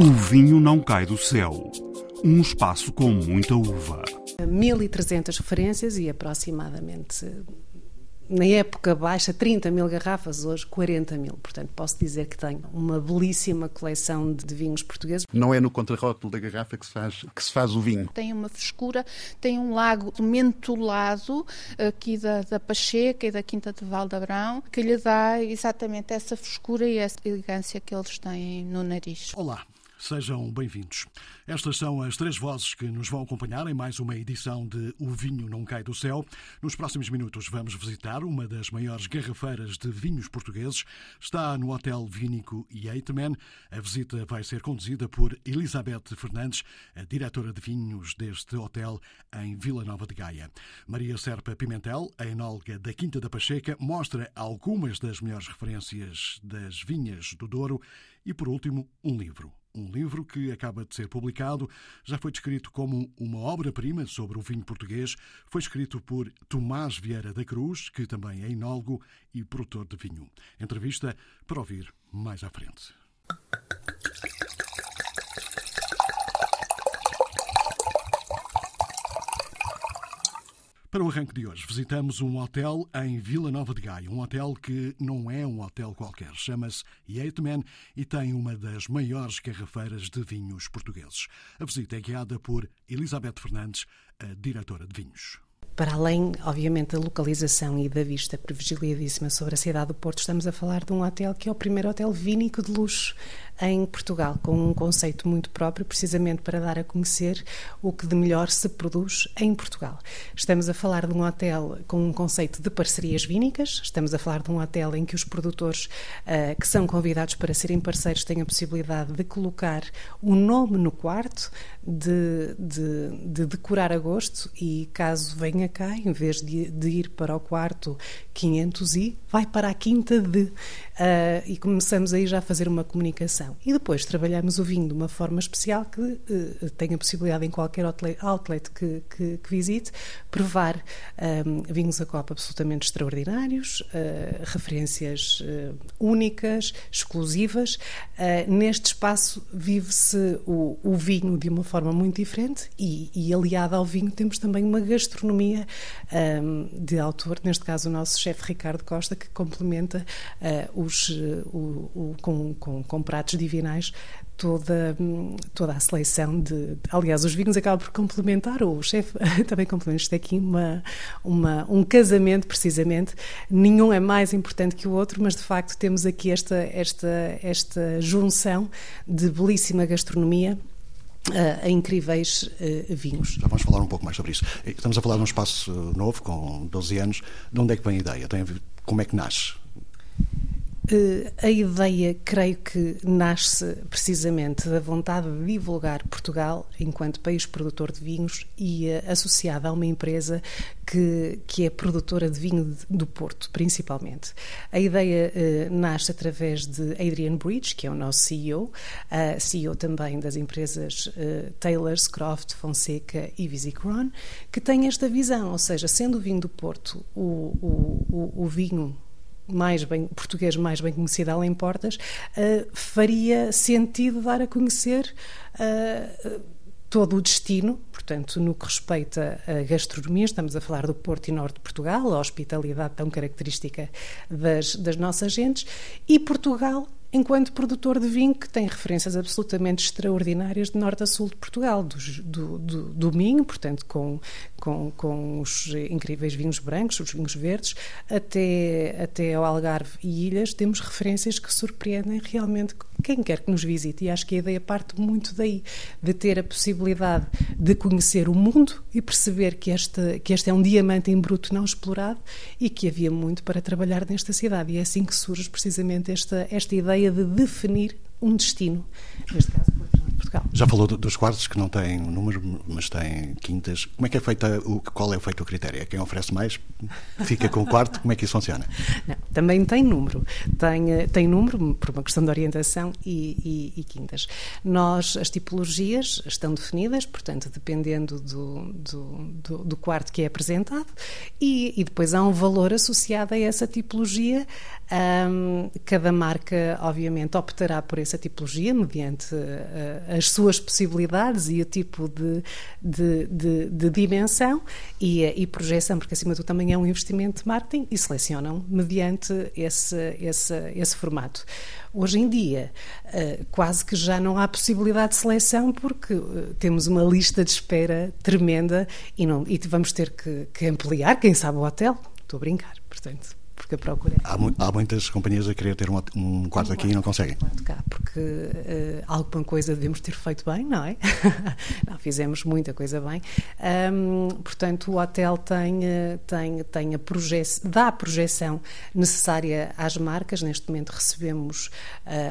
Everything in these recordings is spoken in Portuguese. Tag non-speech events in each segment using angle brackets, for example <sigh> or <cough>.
O vinho não cai do céu. Um espaço com muita uva. 1.300 referências e aproximadamente na época baixa 30 mil garrafas, hoje 40 mil. Portanto, posso dizer que tenho uma belíssima coleção de vinhos portugueses. Não é no contrarótulo da garrafa que se faz, que se faz o vinho. Tem uma frescura, tem um lago mentolado aqui da, da Pacheca e da Quinta de Valdabrão, que lhe dá exatamente essa frescura e essa elegância que eles têm no nariz. Olá, Sejam bem-vindos. Estas são as três vozes que nos vão acompanhar em mais uma edição de O Vinho Não Cai do Céu. Nos próximos minutos vamos visitar uma das maiores garrafeiras de vinhos portugueses. Está no Hotel Vínico Yeatman. A visita vai ser conduzida por Elizabeth Fernandes, a diretora de vinhos deste hotel em Vila Nova de Gaia. Maria Serpa Pimentel, a enóloga da Quinta da Pacheca, mostra algumas das melhores referências das vinhas do Douro e, por último, um livro. Um livro que acaba de ser publicado, já foi descrito como uma obra-prima sobre o vinho português. Foi escrito por Tomás Vieira da Cruz, que também é enólogo e produtor de vinho. Entrevista para ouvir mais à frente. Para o arranque de hoje, visitamos um hotel em Vila Nova de Gaia. Um hotel que não é um hotel qualquer. Chama-se Yeatman e tem uma das maiores garrafeiras de vinhos portugueses. A visita é guiada por Elizabeth Fernandes, a diretora de vinhos. Para além, obviamente, da localização e da vista privilegiadíssima sobre a cidade do Porto, estamos a falar de um hotel que é o primeiro hotel vínico de luxo em Portugal, com um conceito muito próprio, precisamente para dar a conhecer o que de melhor se produz em Portugal. Estamos a falar de um hotel com um conceito de parcerias vínicas, estamos a falar de um hotel em que os produtores uh, que são convidados para serem parceiros têm a possibilidade de colocar o um nome no quarto, de, de, de, decorar a gosto e caso venha cá, em vez de, de ir para o quarto 500 e, vai para a quinta de. Uh, e começamos aí já a fazer uma comunicação. E depois trabalhamos o vinho de uma forma especial que uh, tem a possibilidade em qualquer outlet que, que, que visite provar um, eh, vinhos a copa absolutamente extraordinários, uh, referências uh, únicas, exclusivas. neste espaço vive-se o, o, vinho de uma forma muito diferente e, e aliado ao vinho temos também uma gastronomia um, de autor, neste caso o nosso chefe Ricardo Costa, que complementa os, o, o, com, com, com pratos divinais toda, toda a seleção de. Aliás, os vinhos acabam por complementar, o chefe <laughs> também complementa. Isto é aqui uma, uma, um casamento, precisamente. Nenhum é mais importante que o outro, mas de facto temos aqui esta, esta, esta junção de belíssima gastronomia. Uh, a incríveis uh, vinhos. Já vamos falar um pouco mais sobre isso. Estamos a falar de um espaço novo, com 12 anos. De onde é que vem a ideia? Tem a ver, como é que nasce? Eh, a ideia, creio que nasce precisamente da vontade de divulgar Portugal enquanto país produtor de vinhos e uh, associada a uma empresa que, que é produtora de vinho do Porto, principalmente. A ideia uh, nasce através de Adrian Bridge, que é o nosso CEO, uh, CEO também das empresas uh, Taylor's, Croft, Fonseca e Visicron, que tem esta visão, ou seja, sendo o vinho do Porto o, o, o, o vinho mais bem, português mais bem conhecido além portas, uh, faria sentido dar a conhecer uh, todo o destino, portanto, no que respeita à gastronomia, estamos a falar do Porto e Norte de Portugal, a hospitalidade tão característica das, das nossas gentes, e Portugal enquanto produtor de vinho que tem referências absolutamente extraordinárias de norte a sul de Portugal, do, do, do, do Minho, portanto, com, com, com os incríveis vinhos brancos, os vinhos verdes, até, até ao Algarve e Ilhas, temos referências que surpreendem realmente quem quer que nos visite. E acho que a ideia parte muito daí, de ter a possibilidade de conhecer o mundo e perceber que este, que este é um diamante em bruto não explorado e que havia muito para trabalhar nesta cidade. E é assim que surge precisamente esta, esta ideia de definir um destino, neste caso Porto Portugal. Já falou dos quartos que não têm número, mas têm quintas. Como é que é feita, o, qual é feito o critério? É quem oferece mais fica com o quarto? Como é que isso funciona? Não, também tem número. Tem, eh, tem número por uma questão de orientação e, e, e quintas. Nós, as tipologias estão definidas, portanto, dependendo do, do, do, do quarto que é apresentado, e, e, depois há um valor associado a essa tipologia. Um, cada marca, obviamente, optará por essa tipologia mediante uh, as suas possibilidades e o tipo de, de, de, de dimensão e, e, projeção, porque acima de tudo também é um investimento de marketing e selecionam mediante esse, esse, esse formato. Hoje em dia, uh, quase que já não há possibilidade de seleção porque uh, temos uma lista de espera tremenda e, não, e vamos ter que, que ampliar, quem sabe, o hotel. Estou a brincar, portanto porque a procura. Há, há muitas companhias a querer ter um, um quarto um aqui e não conseguem. Um cá, porque uh, alguma coisa devemos ter feito bem, não é? <laughs> não, fizemos muita coisa bem. Um, portanto, o hotel tem, eh, tem, tem a projeção, dá a projeção necessária às marcas. Neste momento recebemos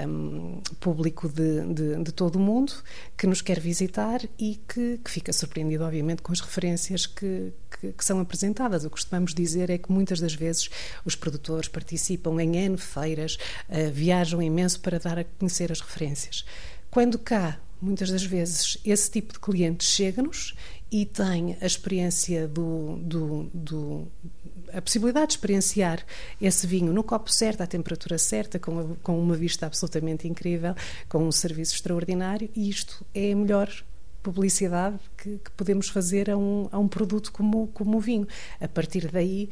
um, público de, de, de, todo o mundo que nos quer visitar e que, que fica surpreendido, obviamente, com as referências que, que, que são apresentadas. O que costumamos dizer é que muitas das vezes os produtores participam em N feiras, uh, viajam imenso para dar a conhecer as referências. Quando cá, muitas das vezes, esse tipo de cliente chega-nos e tem a experiência do, do, do, a possibilidade de experienciar esse vinho no copo certo, à temperatura certa, com, com uma vista absolutamente incrível, com um serviço extraordinário, e isto é a melhor publicidade que, que, podemos fazer a um, a um produto como, como o vinho. A partir daí,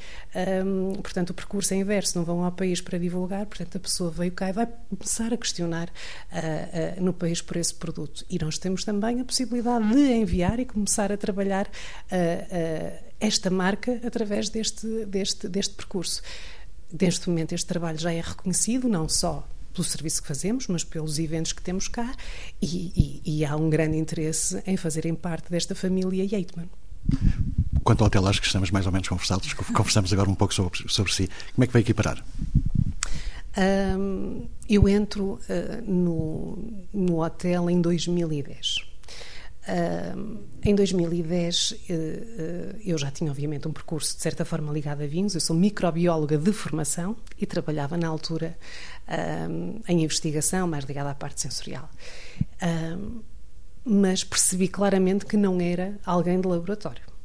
um, portanto, o percurso é inverso, não vão ao país para divulgar, portanto, a pessoa veio cá e vai começar a questionar uh, uh, no país por esse produto. E nós temos também a possibilidade de enviar e começar a trabalhar uh, esta marca através deste, deste, deste percurso. Neste momento, este trabalho já é reconhecido, não só pelo serviço que fazemos, mas pelos eventos que temos cá e, e, e há um grande interesse em fazerem parte desta família Yeatman. Quanto ao hotel, acho que estamos mais ou menos conversados. Conversamos agora um pouco sobre, sobre si. Como é que vai equiparar? Um, eu entro uh, no, no hotel em 2010. Uh, em 2010 uh, uh, eu já tinha obviamente um percurso de certa forma ligado a vinhos, eu sou microbióloga de formação e trabalhava na altura em investigação mais ligada à parte sensorial. mas percebi claramente que não era alguém de laboratório.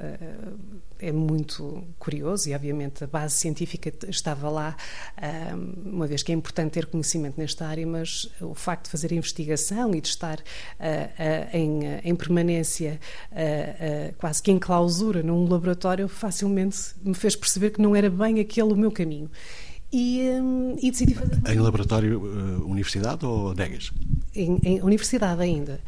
Ah, é muito curioso e, obviamente, a base científica estava lá, uma vez que é importante ter conhecimento nesta área, mas o facto de fazer investigação e de estar em, em permanência, quase que em clausura num laboratório, facilmente me fez perceber que não era bem aquele o meu caminho. E, e decidi fazer. Em laboratório, universidade ou Degas? Em, em universidade ainda.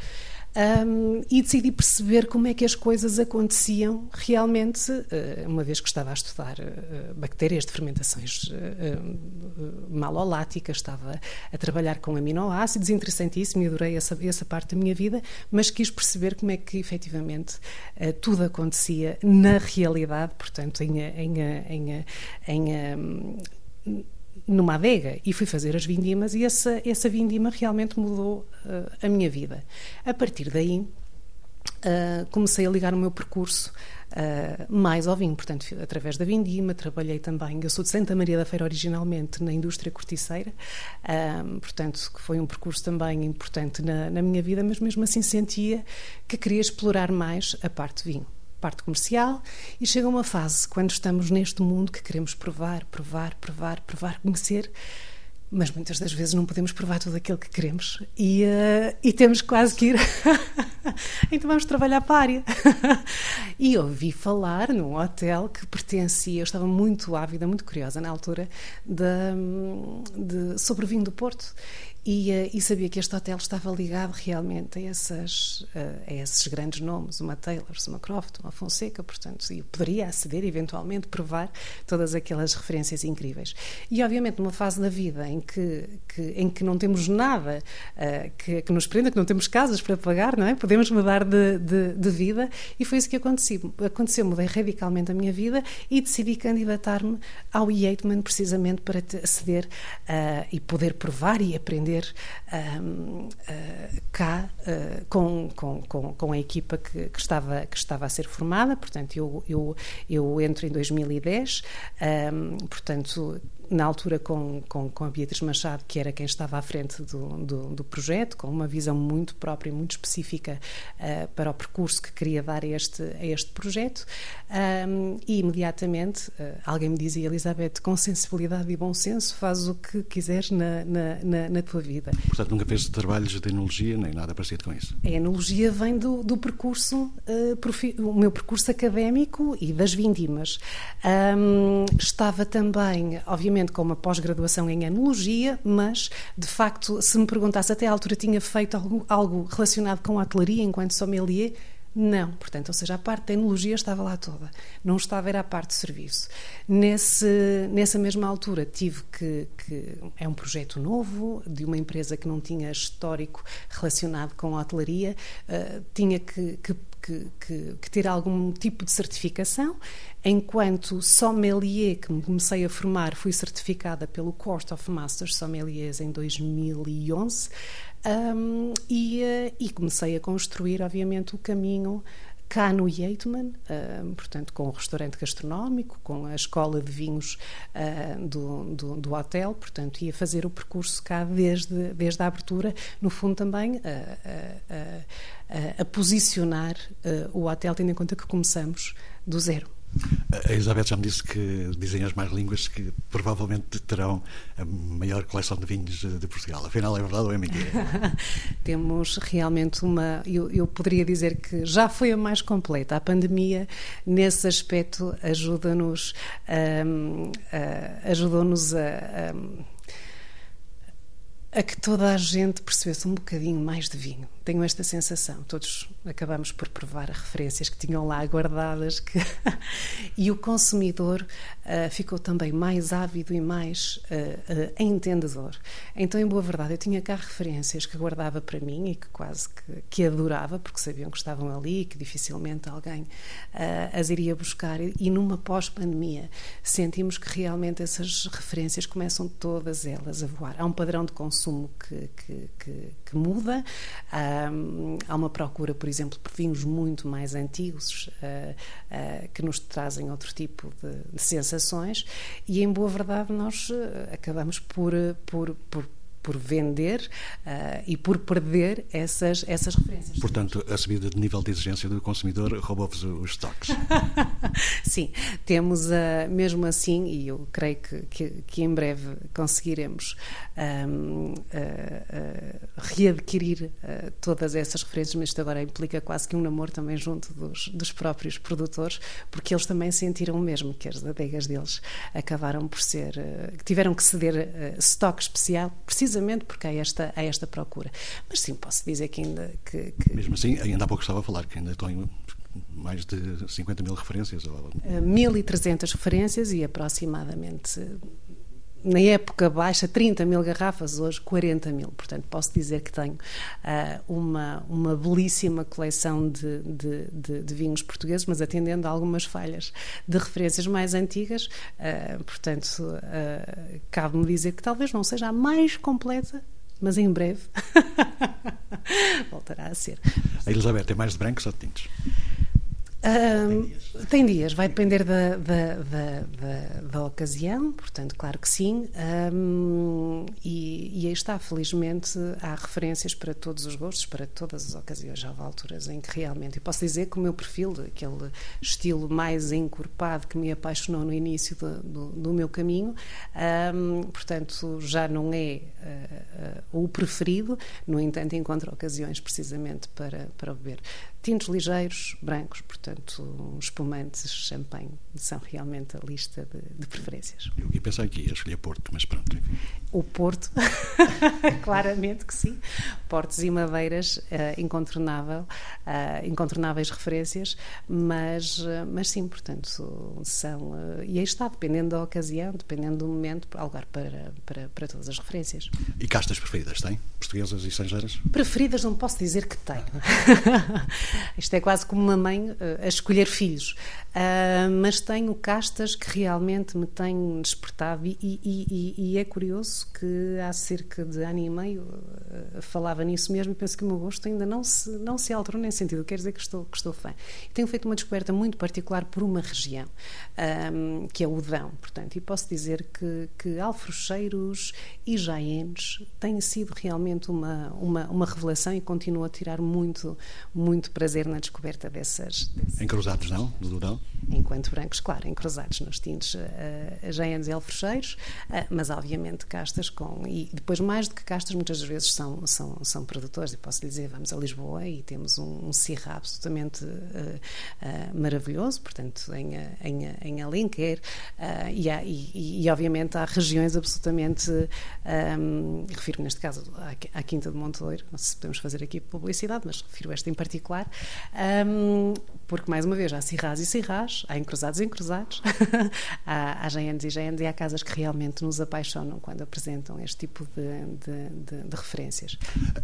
Um, e decidi perceber como é que as coisas aconteciam realmente, uh, uma vez que estava a estudar uh, bactérias de fermentações uh, maloláticas, estava a trabalhar com aminoácidos, interessantíssimo e adorei essa, essa parte da minha vida, mas quis perceber como é que efetivamente tudo acontecia na realidade, portanto, em, em, em, em numa adega e fui fazer as vindimas e essa, essa vindima realmente mudou uh, a minha vida. A partir daí uh, comecei a ligar o meu percurso uh, mais ao vinho, portanto, através da vindima, trabalhei também, eu sou de Santa Maria da Feira originalmente, na indústria corticeira, portanto, que foi um percurso também importante na, na minha vida, mas mesmo assim sentia que queria explorar mais a parte vinho parte comercial e chega uma fase quando estamos neste mundo que queremos provar, provar, provar, provar, conhecer, mas muitas das vezes não podemos provar tudo aquilo que queremos e, uh, e temos quase que ir. <laughs> então vamos trabalhar para a área. <laughs> e ouvi falar num hotel que pertencia, eu estava muito ávida, muito curiosa na altura, de, de, sobre o vinho do Porto. E, uh, e, sabia que este hotel estava ligado realmente a, essas, uh, a esses grandes nomes, uma Taylor, uma Croft, uma Fonseca, portanto, e poderia aceder, eventualmente, provar todas aquelas referências incríveis. E, obviamente, numa fase da vida em que, que, em que não temos nada uh, que, que, nos prenda, que não temos casas para pagar, não é? Podemos mudar de, de, de vida e foi isso que aconteceu. Aconteceu, mudei radicalmente a minha vida e decidi candidatar-me ao Yeatman precisamente para aceder uh, e poder provar e aprender uh, cá com, com, com, com, a equipa que, que, estava, que estava a ser formada. Portanto, eu, eu, eu entro em 2010, portanto na altura com, com, com, a Beatriz Machado, que era quem estava à frente do, do, do projeto, com uma visão muito própria e muito específica uh, para o percurso que queria dar a este, a este projeto. Um, e imediatamente uh, alguém me dizia, Elizabeth, com sensibilidade e bom senso, faz o que quiseres na, na, na, na tua vida. Portanto, nunca fez trabalhos de enologia nem nada parecido com isso? A enologia vem do, do percurso, uh, profi, o meu percurso académico e das vindimas. Um, estava também, obviamente, com uma pós-graduação em enologia, mas, de facto, se me perguntasse até à altura tinha feito algo, algo relacionado com a hotelaria enquanto sommelier, não, portanto, ou seja, a parte da enologia estava lá toda, não estava era a parte de serviço. Nesse, nessa mesma altura tive que, que, é um projeto novo, de uma empresa que não tinha histórico relacionado com a hotelaria, uh, tinha que, que que, que, que, ter algum tipo de certificação. Enquanto sommelier, que me comecei a formar, fui certificada pelo Court of Masters Sommeliers em 2011 um, e, uh, e comecei a construir, obviamente, o caminho cá no Yeatman, uh, portanto, com o restaurante gastronómico, com a escola de vinhos uh, do, do, do, hotel, portanto, ia fazer o percurso cá desde, desde a abertura, no fundo também a posicionar o hotel, tendo em conta que começamos do zero. A Elizabeth já me disse que dizem as mais línguas que provavelmente terão a maior coleção de vinhos de Portugal. Afinal, é verdade ou é mentira? <laughs> Temos realmente uma. Eu, eu, poderia dizer que já foi a mais completa. A pandemia, nesse aspecto, ajuda-nos um, ajudou-nos a, um, a que toda a gente percebesse um bocadinho mais de vinho tenho esta sensação. Todos acabamos por provar referências que tinham lá guardadas que... <laughs> e o consumidor uh, ficou também mais ávido e mais uh, uh, entendedor. Então, em boa verdade, eu tinha cá referências que guardava para mim e que quase que, que adorava, porque sabiam que estavam ali e que dificilmente alguém as iria buscar. E numa pós-pandemia, sentimos que realmente essas referências começam todas elas a voar. Há um padrão de consumo que, que, que, que muda. Há uma procura, por exemplo, por vinhos muito mais antigos uh, uh, que nos trazem outro tipo de, de, sensações e, em boa verdade, nós uh, acabamos por, por, por por vender uh, e por perder essas, essas referências. Portanto, a subida de nível de exigência do consumidor roubou-vos os estoques. <laughs> Sim, temos uh, mesmo assim, e eu creio que, que, que em breve conseguiremos um, uh, readquirir todas essas referências, mas isto agora implica quase que um namoro também junto dos, dos próprios produtores, porque eles também sentiram o mesmo, que as adegas deles acabaram por ser, tiveram que ceder estoque especial, precisamente precisamente porque há esta, há esta procura. Mas sim, posso dizer que ainda. Que, que... Mesmo assim, ainda há pouco estava a falar que ainda estão em mais de 50 mil referências? Ou... 1.300 referências e aproximadamente na época baixa 30 mil garrafas, hoje 40 mil. Portanto, posso dizer que tenho uh, uma, uma belíssima coleção de, de, de, de, vinhos portugueses, mas atendendo a algumas falhas de referências mais antigas. Uh, portanto, uh, cabe-me dizer que talvez não seja a mais completa. Mas em breve <laughs> voltará a ser. A Elizabeth é mais de brancos ou de tintos? Tem dias, vai depender da, da, da, da, ocasião, portanto, claro que sim. Um, e, e aí está, felizmente, há referências para todos os gostos, para todas as ocasiões. Houve alturas em que realmente. Eu posso dizer que o meu perfil, aquele estilo mais encorpado que me apaixonou no início do, do, do meu caminho, um, portanto, já não é uh, uh, o preferido, no entanto, encontro ocasiões precisamente para, para beber tintos ligeiros, brancos, portanto, espumantes, champanhe, são realmente a lista de, de preferências. Eu ia pensar aqui, ia escolher Porto, mas pronto. Enfim. O Porto, <laughs> claramente que sim. Portos e Madeiras, uh, incontornável, uh, incontornáveis referências, mas, uh, mas sim, portanto, são. e aí está, dependendo da ocasião, dependendo do momento, há lugar para, para, para todas as referências. E castas preferidas tem? Portuguesas e estrangeiras? Preferidas não posso dizer que tenho. <laughs> Isto é quase como uma mãe a escolher filhos. mas tenho castas que realmente me têm despertado e, e, e, e é curioso que há cerca de ano e meio uh, falava nisso mesmo e penso que o meu gosto ainda não se, não se alterou nesse sentido. Quer dizer que estou, que estou fã. Tenho feito uma descoberta muito particular por uma região, um, que é o Dão, portanto, e posso dizer que, que Alfrocheiros e Jaenes têm sido realmente uma, uma, uma revelação e continuo a tirar muito, muito prazer na descoberta dessas. dessas... Encruzados, não? Do Dão? Enquanto brancos, claro, encruzados nos tintes uh, Jaenes e Alfrocheiros, uh, mas obviamente castas com. E depois, mais do que castas, muitas vezes são, são, são produtores. Eu posso lhe dizer, vamos a Lisboa e temos um, um Sirra absolutamente uh, uh, maravilhoso, portanto, em, em, em Alenquer, e, há, e, e, obviamente há regiões absolutamente. Um, refiro neste caso à, à Quinta de Monteiro, não sei se podemos fazer aqui publicidade, mas refiro esta em particular, um, porque mais uma vez há Sirras e Sirras, há encruzados e encruzados, <laughs> há, há GNs e GNs e há casas que realmente nos apaixonam quando apresentam este tipo de, de, de, de referências.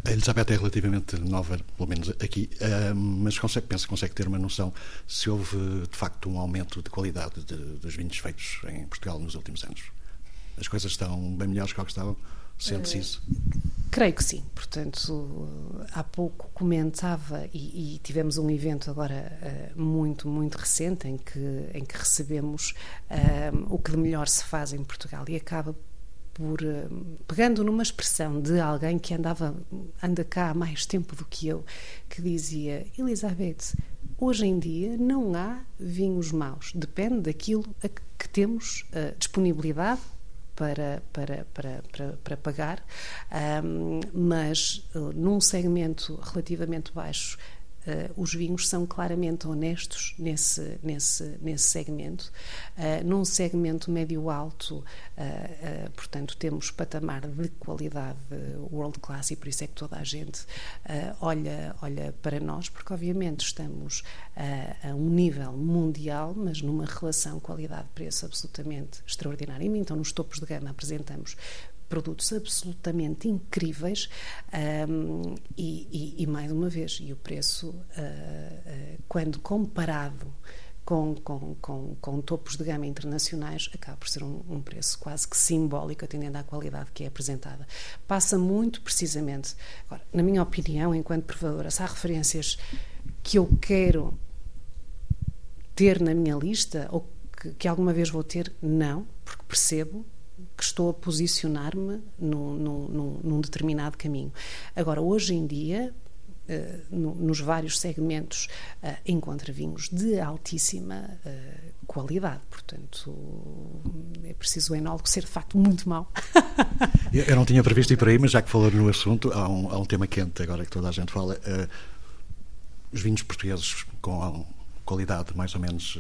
A Elizabeth é relativamente nova, pelo menos aqui, uh, mas consegue, penso que consegue ter uma noção se houve de facto um aumento de qualidade de, dos vinhos feitos em Portugal nos últimos anos. As coisas estão bem melhores que o que estavam? Sente-se isso? Creio que sim. Portanto, há pouco comentava e, e tivemos um evento agora uh, muito, muito recente em que, em que recebemos uh, o que de melhor se faz em Portugal e acaba por, pegando numa expressão de alguém que andava, anda cá há mais tempo do que eu, que dizia, Elizabeth, hoje em dia não há vinhos maus, depende daquilo a que temos disponibilidade para, para, para, para, para pagar, um, mas uh, num segmento relativamente baixo Uh, os vinhos são claramente honestos nesse, nesse, nesse segmento. Uh, num segmento médio-alto, uh, portanto, temos patamar de qualidade world class e por isso é que toda a gente olha, olha para nós, porque obviamente estamos a um nível mundial, mas numa relação qualidade-preço absolutamente extraordinária. Então, nos topos de gama apresentamos produtos absolutamente incríveis um, e, e, e, mais uma vez, e o preço, uh, uh, quando comparado com, com, com, com, topos de gama internacionais, acaba por ser um, um, preço quase que simbólico, atendendo à qualidade que é apresentada. Passa muito precisamente, agora, na minha opinião, enquanto provadora, se há referências que eu quero ter na minha lista ou que, que alguma vez vou ter, não, porque percebo que estou a posicionar-me num, num, num, determinado caminho. Agora, hoje em dia, no, nos vários segmentos uh, encontra vinhos de altíssima uh, qualidade. Portanto, é preciso o enólogo ser de facto muito mau. <laughs> Eu não tinha previsto ir por aí, mas já que falou no assunto, há um, há um tema quente agora que toda a gente fala. os vinhos portugueses com qualidade mais ou menos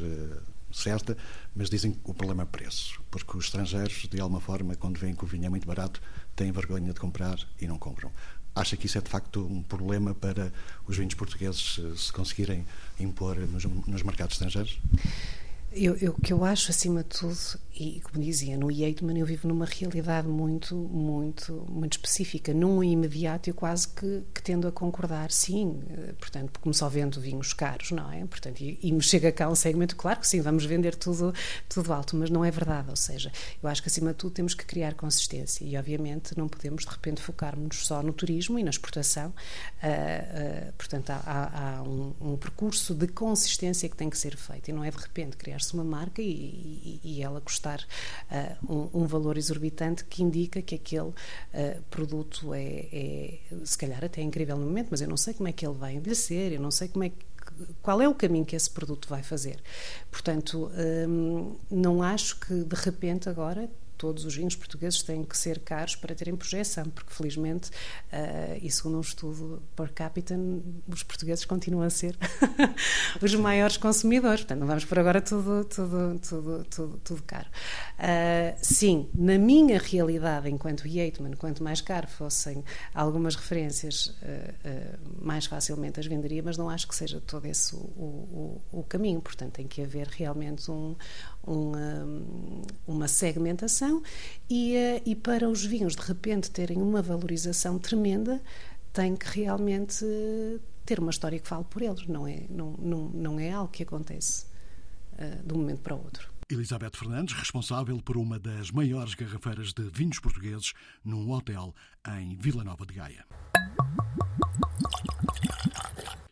certa, mas dizem que o problema é preço, porque os estrangeiros, de alguma forma, quando veem que o vinho é muito barato, têm vergonha de comprar e não compram. Acha que isso é de facto um problema para os vinhos portugueses se conseguirem impor nos, nos mercados estrangeiros? Eu, eu, que eu acho, acima de tudo, e como dizia, no Yeatman eu vivo numa realidade muito, muito, muito específica. Num imediato eu quase que, que tendo a concordar, sim, eh, portanto, como só vendo vinhos caros, não é? Portanto, e, e me chega cá um segmento, claro que sim, vamos vender tudo, tudo alto, mas não é verdade. Ou seja, eu acho que acima de tudo temos que criar consistência e, obviamente, não podemos de repente focar-nos só no turismo e na exportação. Uh, uh, portanto, há, há, há um, um, percurso de consistência que tem que ser feito e não é de repente criar criar-se uma marca e, e, e ela custar uh, um, um, valor exorbitante que indica que aquele uh, produto é, é, se calhar até incrível no momento, mas eu não sei como é que ele vai envelhecer, eu não sei como é que qual é o caminho que esse produto vai fazer. Portanto, um, não acho que de repente agora todos os vinhos portugueses têm que ser caros para terem projeção, porque felizmente, uh, e segundo um estudo per capita, os portugueses continuam a ser <laughs> os maiores consumidores. Portanto, não vamos por agora tudo, tudo, tudo, tudo, tudo caro. Uh, sim, na minha realidade, enquanto Yeatman, quanto mais caro fossem algumas referências, uh, mais facilmente as venderia, mas não acho que seja todo esse o, o, o caminho. Portanto, tem que haver realmente um, uma, segmentação e, eh, e para os vinhos de repente terem uma valorização tremenda, tem que realmente ter uma história que fale por eles, não é, não, não, não é algo que acontece uh, de um momento para o outro. Elizabeth Fernandes, responsável por uma das maiores garrafeiras de vinhos portugueses num hotel em Vila Nova de Gaia.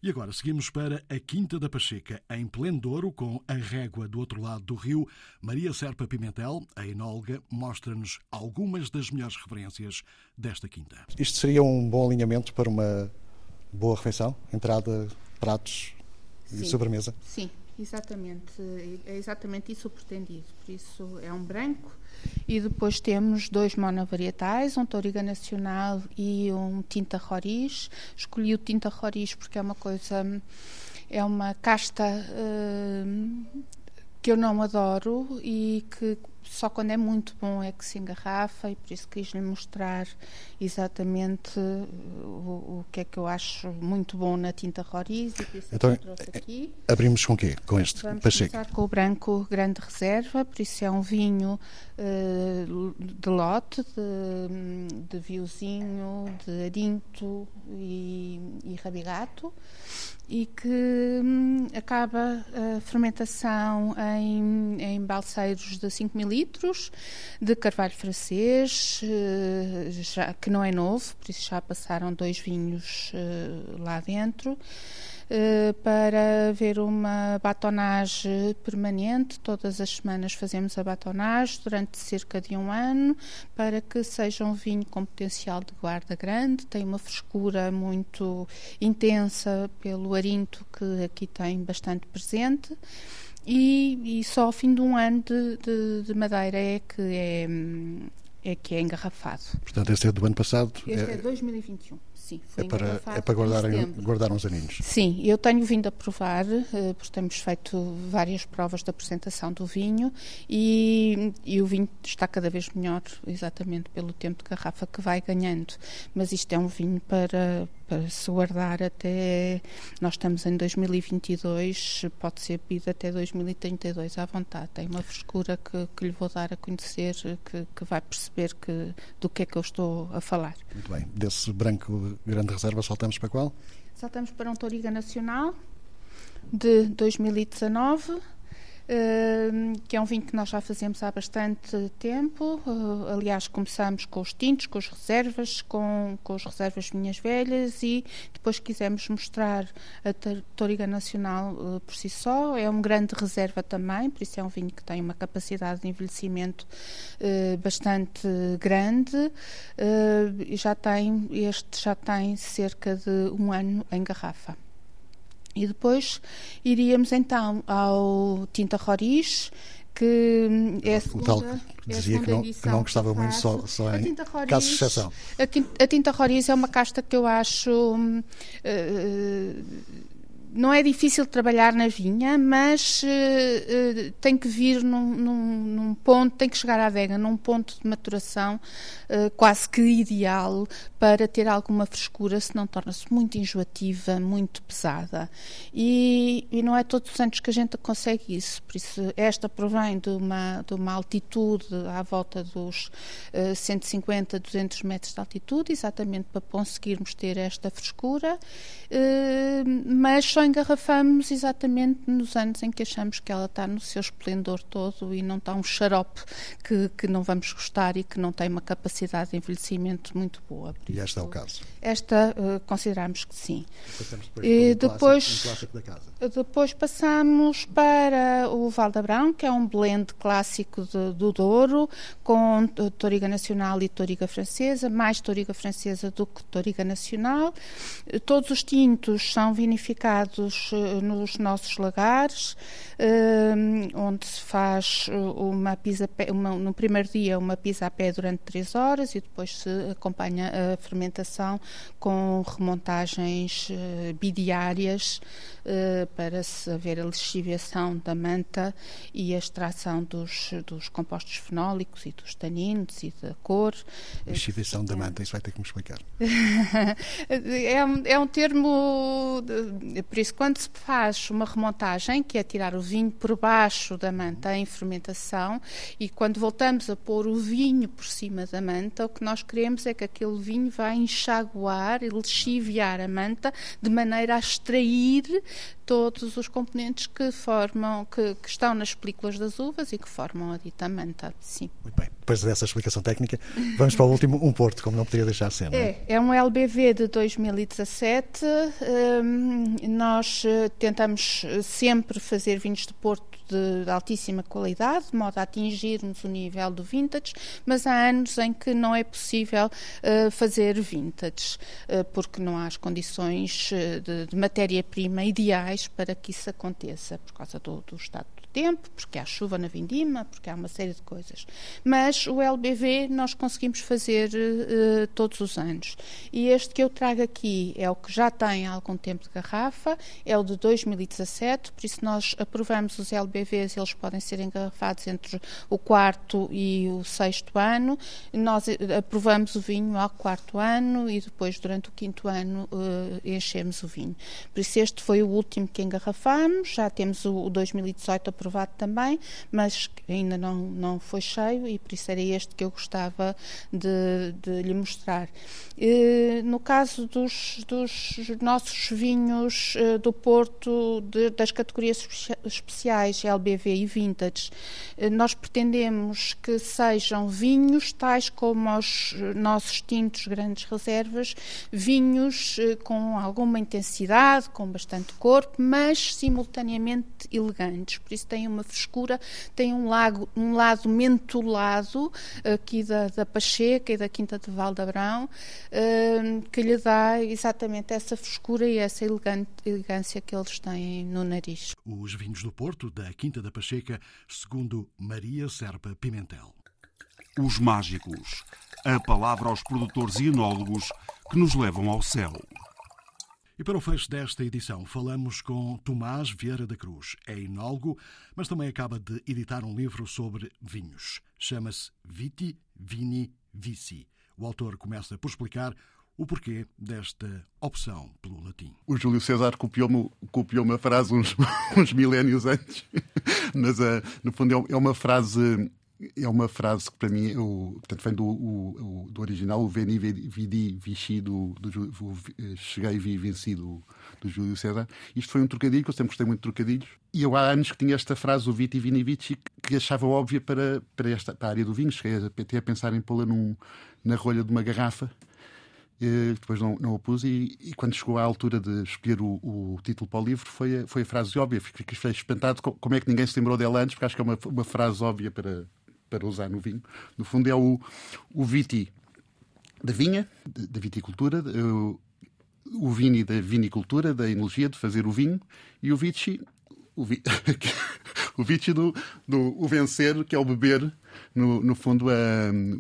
E agora seguimos para a Quinta da Pacheca, em pleno Douro, com a régua do outro lado do rio. Maria Serpa Pimentel, a enóloga, mostra-nos algumas das melhores referências desta quinta. Isto seria um bom alinhamento para uma boa refeição? Entrada, pratos e Sim. sobremesa? Sim, exatamente. É exatamente isso pretendido. Por isso é um branco e depois temos dois monovarietais, um Toriga Nacional e um Tinta Roriz. Escolhi o Tinta Roriz porque é uma coisa, é uma casta uh, que eu não adoro e que só quando é muito bom é que se engarrafa e por isso quis-lhe mostrar exatamente uh, o, o, que é que eu acho muito bom na tinta Roriz e por isso então, é trouxe aqui. Abrimos com o quê? Com este Vamos Pacheco? começar com o branco grande reserva, por isso é um vinho uh, de lote, de, de viozinho, de arinto e, e rabigato e que hum, acaba a fermentação em, em balseiros de 5 mil litros de carvalho francês, uh, já, que não é novo, por isso já passaram dois vinhos uh, lá dentro. Uh, para ver uma batonagem permanente. Todas as semanas fazemos a batonagem durante cerca de um ano para que seja um vinho com potencial de guarda grande, tem uma frescura muito intensa pelo arinto que aqui tem bastante presente. E, e só ao fim de um ano de, de, de madeira é que é, é que é engarrafado. Portanto, este é do ano passado. Este é, é 2021. Sim, é para, é para guardar, guardar uns aninhos. Sim, eu tenho vindo a provar, eh, porque temos feito várias provas de apresentação do vinho e, e, o vinho está cada vez melhor, exatamente pelo tempo de garrafa que vai ganhando. Mas isto é um vinho para, para se guardar até. Nós estamos em 2022, pode ser bebido até 2032 à vontade. Tem uma frescura que, que lhe vou dar a conhecer, que, que vai perceber que, do que é que eu estou a falar. Muito bem, desse branco grande reserva, saltamos para qual? Saltamos para um Toriga Nacional de 2019 que é um vinho que nós já fazemos há bastante tempo. Uh, aliás, começamos com os tintos, com as reservas, com, com as reservas vinhas velhas e depois quisemos mostrar a Toriga Nacional uh, por si só. É um grande reserva também, por isso é um vinho que tem uma capacidade de envelhecimento uh, bastante grande. já tem, este já tem cerca de um ano em garrafa. E depois iríamos então ao Tinta Roriz, que é a segunda, o tal que dizia é que, não, que não gostava muito só, só em Roriz, casos de exceção. A, a Tinta Roriz é uma casta que eu acho... Uh, não é difícil trabalhar na vinha, mas uh, uh, tem que vir num, num, num, ponto, tem que chegar à adega num ponto de maturação uh, quase que ideal para ter alguma frescura, senão torna-se muito enjoativa, muito pesada. E, e, não é todos os anos que a gente consegue isso, por isso esta provém de uma, de uma altitude à volta dos 150, 200 metros de altitude, exatamente para conseguirmos ter esta frescura, mas só engarrafamos exatamente nos anos em que achamos que ela está no seu esplendor todo e não está um xarope que, que não vamos gostar e que não tem uma capacidade de envelhecimento muito boa. E este é o caso? Esta uh, consideramos que sim. Depois, e depois, clássico, um depois passamos para o Valdabrão, que é um blend clássico de, do Douro, com Toriga Nacional e Toriga Francesa, mais Toriga Francesa do que Toriga Nacional. Todos os tintos são vinificados realizados nos nossos lagares, onde se faz uma pisa uma, no primeiro dia uma pisa a pé durante três horas e depois se acompanha a fermentação com remontagens bidiárias para se haver a lixiviação da manta e a extração dos, dos compostos fenólicos e dos taninos e da cor. Lixiviação da manta, isso vai ter que me explicar. <laughs> é, é um termo, por isso, quando se faz uma remontagem, que é tirar o vinho por baixo da manta em fermentação, e quando voltamos a pôr o vinho por cima da manta, o que nós queremos é que aquele vinho vai enxaguar e lixiviar a manta de maneira a extrair todos os componentes que formam, que, que, estão nas películas das uvas e que formam a dita manta. Sim. Muito bem. Depois dessa explicação técnica, vamos para o último, um Porto, como não poderia deixar de ser. É? é, é um LBV de 2017. Um, nós eh, tentamos sempre fazer vinhos de Porto de altíssima qualidade, de modo a atingirmos o nível do vintage, mas há anos em que não é possível uh, fazer vintage, uh, porque não há as condições de, de matéria-prima ideais para que isso aconteça, por causa do, do estado tempo, porque há chuva na vindima, porque há uma série de coisas. Mas o LBV nós conseguimos fazer uh, todos os anos. E este que eu trago aqui é o que já tem há algum tempo de garrafa, é o de 2017, por isso nós aprovamos os LBVs, eles podem ser engarrafados entre o quarto e o sexto ano. Nós eh, aprovamos o vinho ao quarto ano e depois, durante o quinto ano, uh, enchemos o vinho. Por isso, este foi o último que engarrafamos, já temos o, o 2018 aprovado aprovado também, mas ainda não, não foi cheio e por isso era este que eu gostava de, de lhe mostrar. E, no caso dos, dos nossos vinhos eh, do Porto, de, das categorias especiais LBV e Vintage, eh, nós pretendemos que sejam vinhos tais como os nossos tintos grandes reservas, vinhos eh, com alguma intensidade, com bastante corpo, mas simultaneamente elegantes. Por isso tem uma frescura, tem um, lago, um lado mentolado aqui da, da Pacheca e da Quinta de Valdabrão, uh, que lhe dá exatamente essa frescura e essa elegante, elegância que eles têm no nariz. Os vinhos do Porto, da Quinta da Pacheca, segundo Maria Serpa Pimentel. Os mágicos. A palavra aos produtores e enólogos que nos levam ao céu. E para o fecho desta edição, falamos com Tomás Vieira da Cruz. É enólogo, mas também acaba de editar um livro sobre vinhos. Chama-se Viti, Vini, Vici. O autor começa por explicar o porquê desta opção pelo latim. O Júlio César copiou-me copiou uma frase uns, <laughs> uns milénios antes, <laughs> mas uh, no fundo é, é uma frase é uma frase que para mim eu, portanto, vem do, o, do original, o Veni Vidi Vici, do, do, do, Cheguei Vi Venci do, do Júlio César. Isto foi um trocadilho, que eu sempre gostei muito de trocadilhos. E eu há anos que tinha esta frase, o Viti Vini Vici, que achava óbvia para, para, esta, para a área do vinho. Cheguei até a pensar em pô-la na rolha de uma garrafa. E depois não, não pus e, e, quando chegou à altura de escolher o, o, título para o livro foi a, foi a frase óbvia. Fiquei espantado como é que ninguém se lembrou dela antes, porque acho que é uma, uma frase óbvia para, para usar no vinho. No fundo, é o, o viti da vinha, da viticultura, o, o vini da vinicultura, da enologia, de fazer o vinho, e o vici, o, vi, <laughs> o vici do, o vencer, que é o beber, no, no fundo,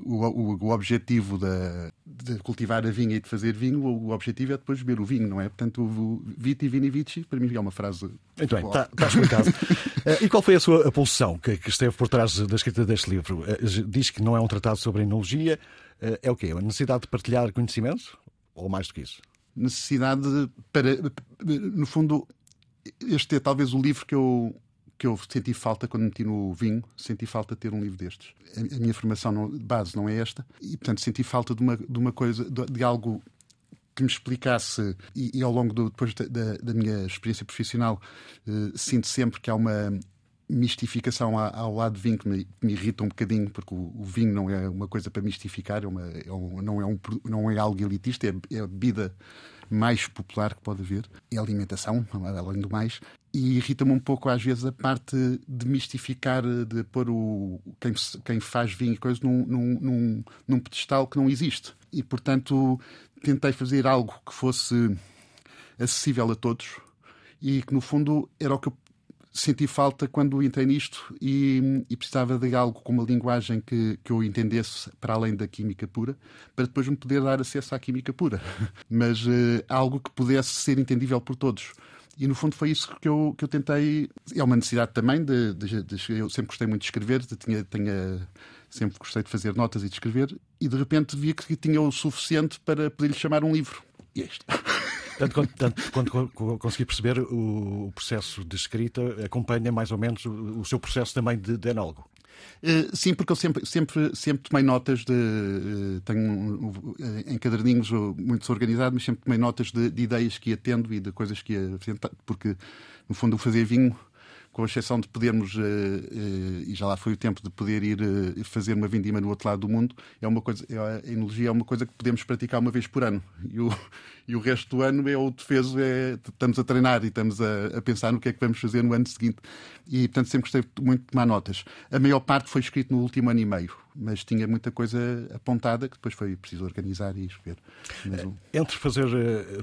o, o, o, objetivo da, de cultivar a vinha e de fazer vinho, o, objetivo é depois beber o vinho, não é? Portanto, o viti, vini, vici, para mim é uma frase. Muito bem, está, está explicado. uh, <laughs> e qual foi a sua pulsão que, que, esteve por trás da escrita deste livro? Uh, diz que não é um tratado sobre enologia. Uh, é o quê? A necessidade de partilhar conhecimento? Ou mais do que isso? Necessidade para. No fundo, este é talvez o livro que eu que eu senti falta quando meti no vinho, senti falta de ter um livro destes. A, minha formação de base não é esta, e portanto senti falta de uma, de uma coisa, de, de algo que me explicasse, e, e ao longo do, depois da, da, minha experiência profissional, eh, sinto sempre que há uma mistificação ao lado do vinho que me, me irrita um bocadinho, porque o, o, vinho não é uma coisa para mistificar, é uma, é um, não, é um, não é algo elitista, é, é bebida mais popular que pode haver, é a alimentação, além do mais, e irrita-me um pouco às vezes a parte de mistificar, de pôr o, quem, quem faz vinho e coisas num, num, num, num pedestal que não existe. E portanto tentei fazer algo que fosse acessível a todos e que, no fundo, era o que eu senti falta quando entrei nisto e, e, precisava de algo com uma linguagem que, que eu entendesse para além da química pura, para depois me poder dar acesso à química pura. <laughs> Mas uh, algo que pudesse ser entendível por todos. E no fundo foi isso que eu, que eu tentei. É uma necessidade também de, de, de Eu sempre gostei muito de escrever, de, tinha, tinha, sempre gostei de fazer notas e de escrever, e de repente vi que tinha o suficiente para poder lhe chamar um livro. E é isto. <laughs> Tanto quando, tanto quando consegui perceber o, processo de escrita, acompanha mais ou menos o, o seu processo também de, de. Uh, sim, porque eu sempre, sempre, sempre tomei notas de. Uh, tenho uh, em caderninhos muito desorganizado, mas sempre tomei notas de, de, ideias que ia tendo e de coisas que ia porque no fundo fazia vinho com exceção de podermos, e já lá foi o tempo de poder ir fazer uma vindima no outro lado do mundo, é uma coisa, é, a enologia é uma coisa que podemos praticar uma vez por ano. E o, e o resto do ano é o defeso, é, estamos a treinar e estamos a, a, pensar no que é que vamos fazer no ano seguinte. E, portanto, sempre gostei muito de tomar notas. A maior parte foi escrito no último ano e meio, mas tinha muita coisa apontada que depois foi preciso organizar e escrever. Mas, Entre fazer,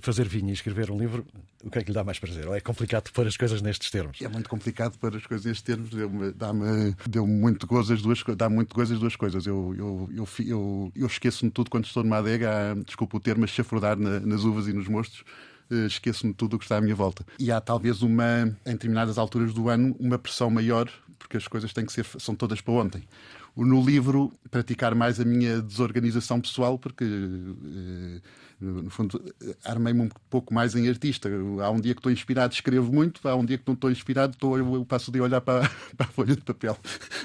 fazer vinho e escrever um livro, o que é que lhe dá mais prazer? Ou é complicado pôr as coisas nestes termos? É muito complicado pôr as coisas nestes termos. Deu-me dá deu muito gozo as duas dá muito gozo as duas coisas. Eu, eu, eu, eu, eu esqueço-me tudo quando estou numa adega, desculpa o termo, a chafurdar na, nas uvas e nos mostos eh, esqueço-me tudo o que está à minha volta. E há talvez uma, em determinadas alturas do ano, uma pressão maior, porque as coisas têm que ser, são todas para ontem no livro praticar mais a minha desorganização pessoal, porque eh, no fundo armei-me um pouco mais em artista. Há um dia que estou inspirado, escrevo muito, há um dia que não estou inspirado, estou, eu passo de olhar para, <laughs> para a folha de papel.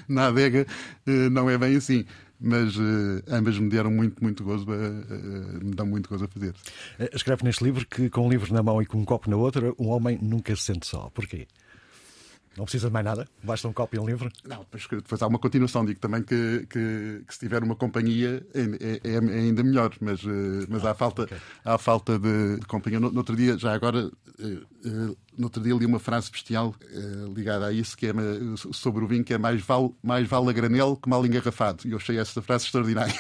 Na adega eh, não é bem assim mas uh, ambas me deram muito, muito gozo, uh, uh, me dão muito gozo a fazer. Escreve neste livro que com um livro na mão e com um copo na outra, um homem nunca se sente só. Porquê? Não precisa de mais nada? Basta um copo e um livro? Não, depois, depois há uma continuação. Digo também que, que, que se tiver uma companhia é, é, é ainda melhor, mas, eh, mas ah, há, falta, okay. há falta de, companhia. No, no, outro dia, já agora, eh, eh, no outro dia li uma frase bestial ligada a isso, que é sobre o vinho, que é mais vale, mais vale a granel que mal engarrafado. E eu achei essa frase extraordinária.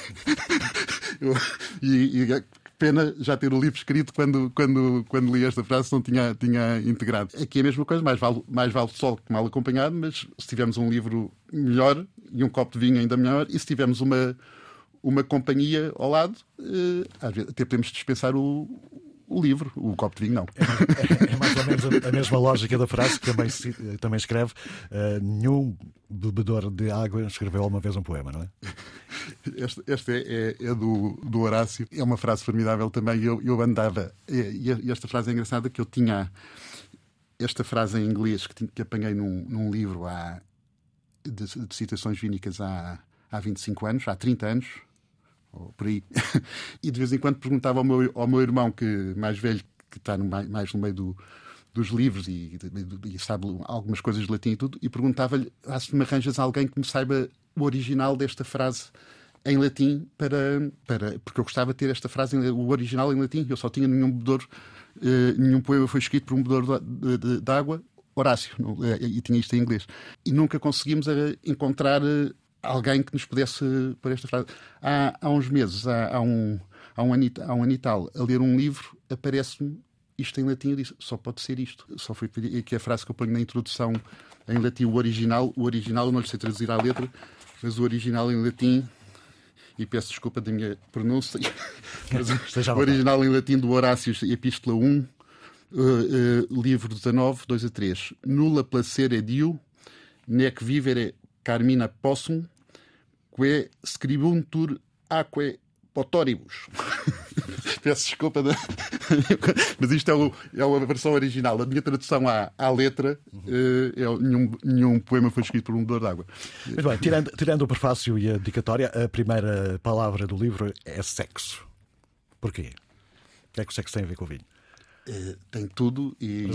<laughs> eu, e, e Pena já ter o livro escrito quando, quando, quando li esta frase, não tinha, tinha integrado. Aqui é a mesma coisa, mais vale, mais vale sol que mal acompanhado, mas se tivermos um livro melhor e um copo de vinho ainda melhor, e se tivermos uma, uma companhia ao lado, eh, até podemos dispensar o, o livro, o copo de vinho não. É, é, é mais ou menos a, a, mesma lógica da frase que também, também escreve. Uh, nenhum bebedor de água escreveu alguma vez um poema, não é? Este, este é, é, é, do, do Horácio. É uma frase formidável também. Eu, eu andava. E, e esta frase é engraçada que eu tinha esta frase em inglês que, que apanhei num, num livro há, de, de citações vínicas há, há 25 anos, há 30 anos ou por aí. <laughs> e de vez em quando perguntava ao meu, ao meu irmão, que mais velho, que está no, mais no meio do, dos livros e, e, e, sabe algumas coisas de latim e tudo, e perguntava-lhe ah, se me arranjas alguém que me saiba o original desta frase em latim para, para porque eu gostava de ter esta frase o original em latim eu só tinha nenhum bebedor eh, nenhum poema foi escrito por um bebedor de, de, de água Horácio eh, e tinha isto em inglês e nunca conseguimos eh, encontrar eh, alguém que nos pudesse pôr esta frase. Há, há uns meses, há, há, um, há, um anito, há um ano e tal, a ler um livro, aparece-me isto em latim. Eu disse, só pode ser isto. Só foi que a frase que eu ponho na introdução em latim, o original. O original, eu não lhe sei traduzir à letra, mas o original em latim. E peço desculpa da minha pronúncia. <laughs> mas o original em latim do Horácio, Epístola 1, uh, uh, livro 19, 2 a 3. Nulla placere Dio, nec vivere carmina possum, que scribuntur aque potoribus. <laughs> Peço desculpa, de... <laughs> mas isto é, o, é a versão original. A minha tradução à, à letra uhum. é nenhum, nenhum poema foi escrito por um dor d'água. Mas bem, tirando, tirando o prefácio e a dedicatória, a primeira palavra do livro é sexo. Porquê? O que é que o sexo tem a ver com o vinho? Uh, tem tudo e,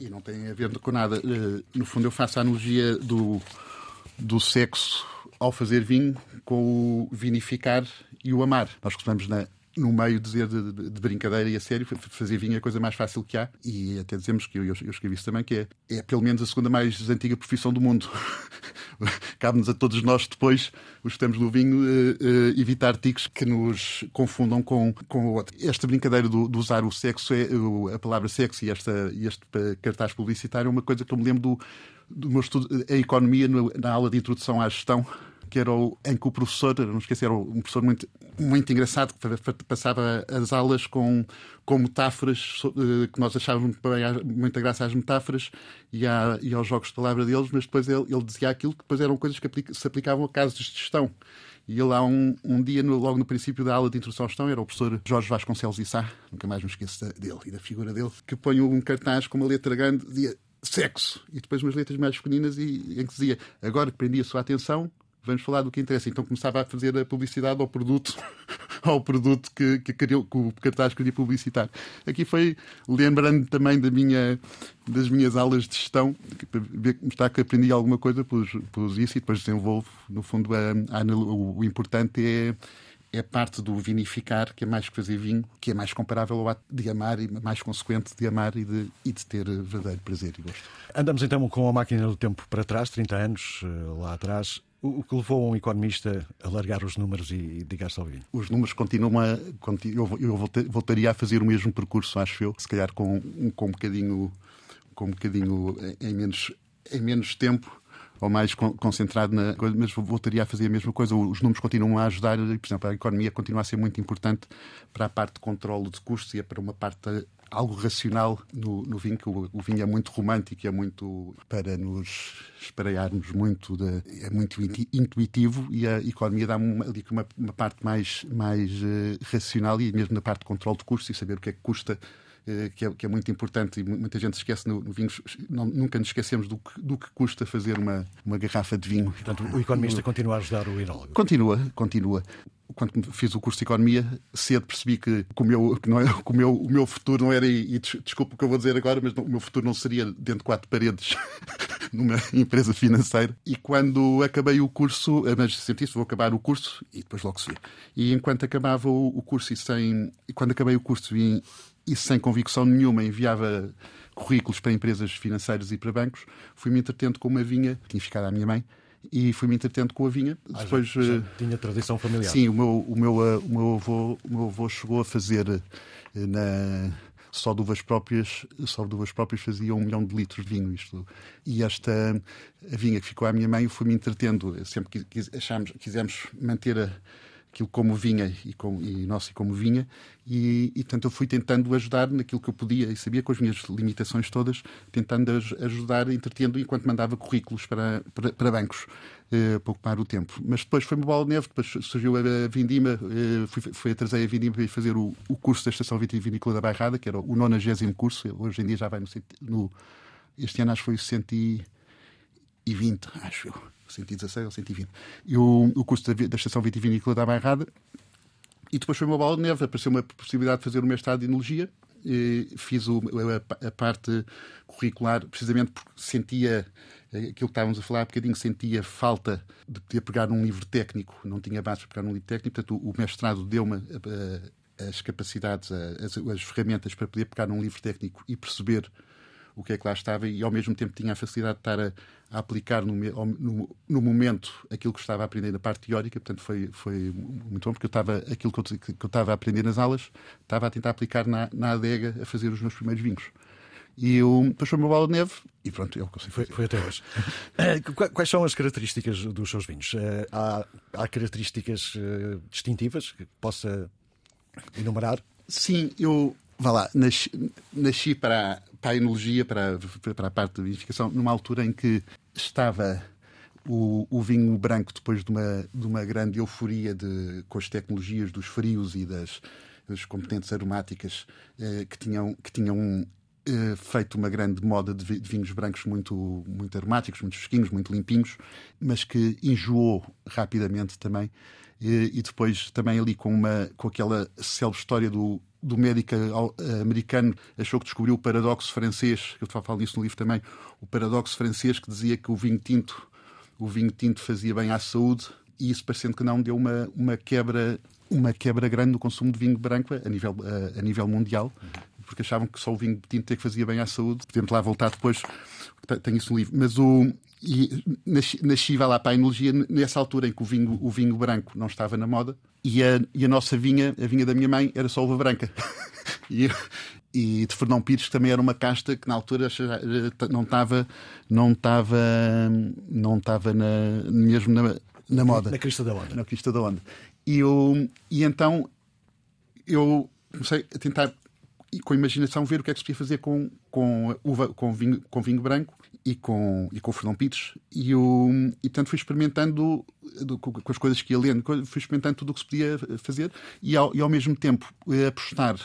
e não tem a ver com nada. Uh, no fundo, eu faço a analogia do, do sexo ao fazer vinho com o vinificar e o amar. Nós costumamos na, no meio dizer de, de, de, brincadeira e a sério, fazer vinho é a coisa mais fácil que há. E até dizemos que eu, eu, escrevi isso também, que é, é pelo menos a segunda mais antiga profissão do mundo. <laughs> Cabe-nos a todos nós depois, os que estamos no vinho, uh, uh, evitar artigos que nos confundam com, com o outro. Esta brincadeira do, de usar o sexo, é, a palavra sexo e esta, este cartaz publicitário é uma coisa que eu me lembro do, do meu estudo em economia na aula de introdução à gestão que era o, em que o professor, não esqueci, era um professor muito, muito engraçado, que passava as aulas com, com metáforas eh, que nós achávamos muita graça às metáforas e, à, e aos jogos de palavra deles, mas depois ele, ele dizia aquilo que depois eram coisas que aplica, se aplicavam a casos de gestão. E ele, há um, um dia, no, logo no princípio da aula de introdução à gestão, era o professor Jorge Vasconcelos Issá, nunca mais me esqueço dele e da figura dele, que põe um cartaz com uma letra grande, dizia sexo, e depois umas letras mais pequeninas, e, em que dizia agora que prendi a sua atenção, vamos falar do que interessa. Então começava a fazer a publicidade ao produto, <laughs> ao produto que, que, que o cartaz queria publicitar. Aqui foi lembrando também da minha, das minhas aulas de gestão, para ver que está que aprendi alguma coisa, pus isso e depois desenvolvo. No fundo, a, a, o importante é é parte do vinificar, que é mais que fazer vinho, que é mais comparável ao ato de amar e mais consequente de amar e de, e de ter verdadeiro prazer e gosto. Andamos então com a máquina do tempo para trás, 30 anos eh, lá atrás. O que levou um economista a largar os números e ligar-se ao vinho? Os números continuam a. Eu voltaria a fazer o mesmo percurso, acho eu, se calhar com, com um bocadinho, com um bocadinho em, menos, em menos tempo ou mais concentrado na coisa, mas voltaria a fazer a mesma coisa. Os números continuam a ajudar, por exemplo, a economia continua a ser muito importante para a parte de controle de custos e é para uma parte algo racional no, no vinho, que o, o, vinho é muito romântico, é muito para nos espreiarmos muito, de, é muito intuitivo e a economia dá uma, uma, uma parte mais, mais uh, racional e mesmo na parte de controle de custos e saber o que é que custa que, é, que é, muito importante e muita gente esquece no, no vinho, não, nunca nos esquecemos do que, do que custa fazer uma, uma garrafa de vinho. Portanto, o economista continua a ajudar o enólogo. Continua, continua quando fiz o curso de Economia, cedo percebi que, o, meu, que, não é, o, meu, o meu futuro não era, e desculpa o que eu vou dizer agora, mas não, o meu futuro não seria dentro de quatro paredes <laughs> numa empresa financeira. E quando acabei o curso, mas sempre isso, vou acabar o curso e depois logo se vê. E enquanto acabava o, o curso e sem. E quando acabei o curso e, e sem convicção nenhuma enviava currículos para empresas financeiras e para bancos, fui-me entretendo com uma vinha, tinha ficado à minha mãe, e fui-me entretendo com a vinha. Ah, Depois, já, já eh, tinha tradição familiar. Sim, o meu, o, meu, eh, o, meu avô, o meu avô chegou a fazer eh, na só de uvas próprias, só de uvas próprias fazia um milhão de litros de vinho. Isto. E esta a vinha que ficou à minha mãe foi-me entretendo. Sempre que achámos, quisemos manter a, aquilo como vinha e, como, e nosso e como vinha, e, e tanto eu fui tentando ajudar naquilo que eu podia e sabia com as minhas limitações todas, tentando ajudar, entretendo enquanto mandava currículos para, para, para bancos eh, para ocupar o tempo. Mas depois foi uma bola de neve, depois surgiu a Vindima, eh, fui, fui atrasar a Vindima para ir fazer o, o curso da Estação Vitivinícola da Bairrada, que era o 90 curso, hoje em dia já vai no, no este ano acho que foi o 120, acho eu 116 ou 120. E o, o custo da, da estação vitivinícola da Bairrada. E depois foi uma bola de neve. Apareceu uma possibilidade de fazer um mestrado de enologia. Fiz o, a, a, parte curricular precisamente porque sentia aquilo que estávamos a falar há bocadinho, sentia falta de poder pegar num livro técnico, não tinha base para pegar num livro técnico, portanto o, o mestrado deu-me as capacidades, as, as ferramentas para poder pegar num livro técnico e perceber o que é que lá estava e ao mesmo tempo tinha a facilidade de estar a, a aplicar no, no, no, momento aquilo que estava a aprender na parte teórica, portanto foi, foi muito bom porque eu estava, aquilo que eu, que eu estava a aprender nas aulas, estava a tentar aplicar na, na adega a fazer os meus primeiros vinhos. E eu, depois foi uma bola de neve e pronto, eu consegui foi, foi até hoje. <laughs> Eh, quais são as características dos seus vinhos? Eh, há, há características eh, distintivas que possa enumerar? Sim, eu vá lá, nasci, nasci para, para a enologia, para, para a parte de vinificação, numa altura em que estava o, o, vinho branco depois de uma, de uma grande euforia de, com as tecnologias dos frios e das, das componentes aromáticas eh, que tinham, que tinham eh, feito uma grande moda de, de, vinhos brancos muito, muito aromáticos, muito fresquinhos, muito limpinhos, mas que enjoou rapidamente também. Eh, e depois também ali com, uma, com aquela célebre história do do médico americano achou que descobriu o paradoxo francês, eu falo disso no livro também, o paradoxo francês que dizia que o vinho tinto o vinho tinto fazia bem à saúde, e isso parecendo que não deu uma, uma quebra uma quebra grande no consumo de vinho branco a nível, a, a nível mundial, porque achavam que só o vinho tinto é que fazia bem à saúde. Podemos lá voltar depois, tenho isso no livro. Mas o, e nasci, nasci lá para a enologia nessa altura em que o vinho, o vinho branco não estava na moda e a, e a nossa vinha, a vinha da minha mãe, era só uva branca. <laughs> e, e de Fernão Pires também era uma casta que na altura não estava não estava não estava na, mesmo na, na moda. Na crista da onda. Na crista da onda. E, eu, e então eu comecei a tentar, com a imaginação, ver o que é que se podia fazer com, com, uva, com, vinho, com vinho branco e com, e com o Fernão Pires. E, eu, e portanto fui experimentando do, com as coisas que ia lendo, fui experimentando tudo o que se podia fazer e ao, e ao mesmo tempo apostar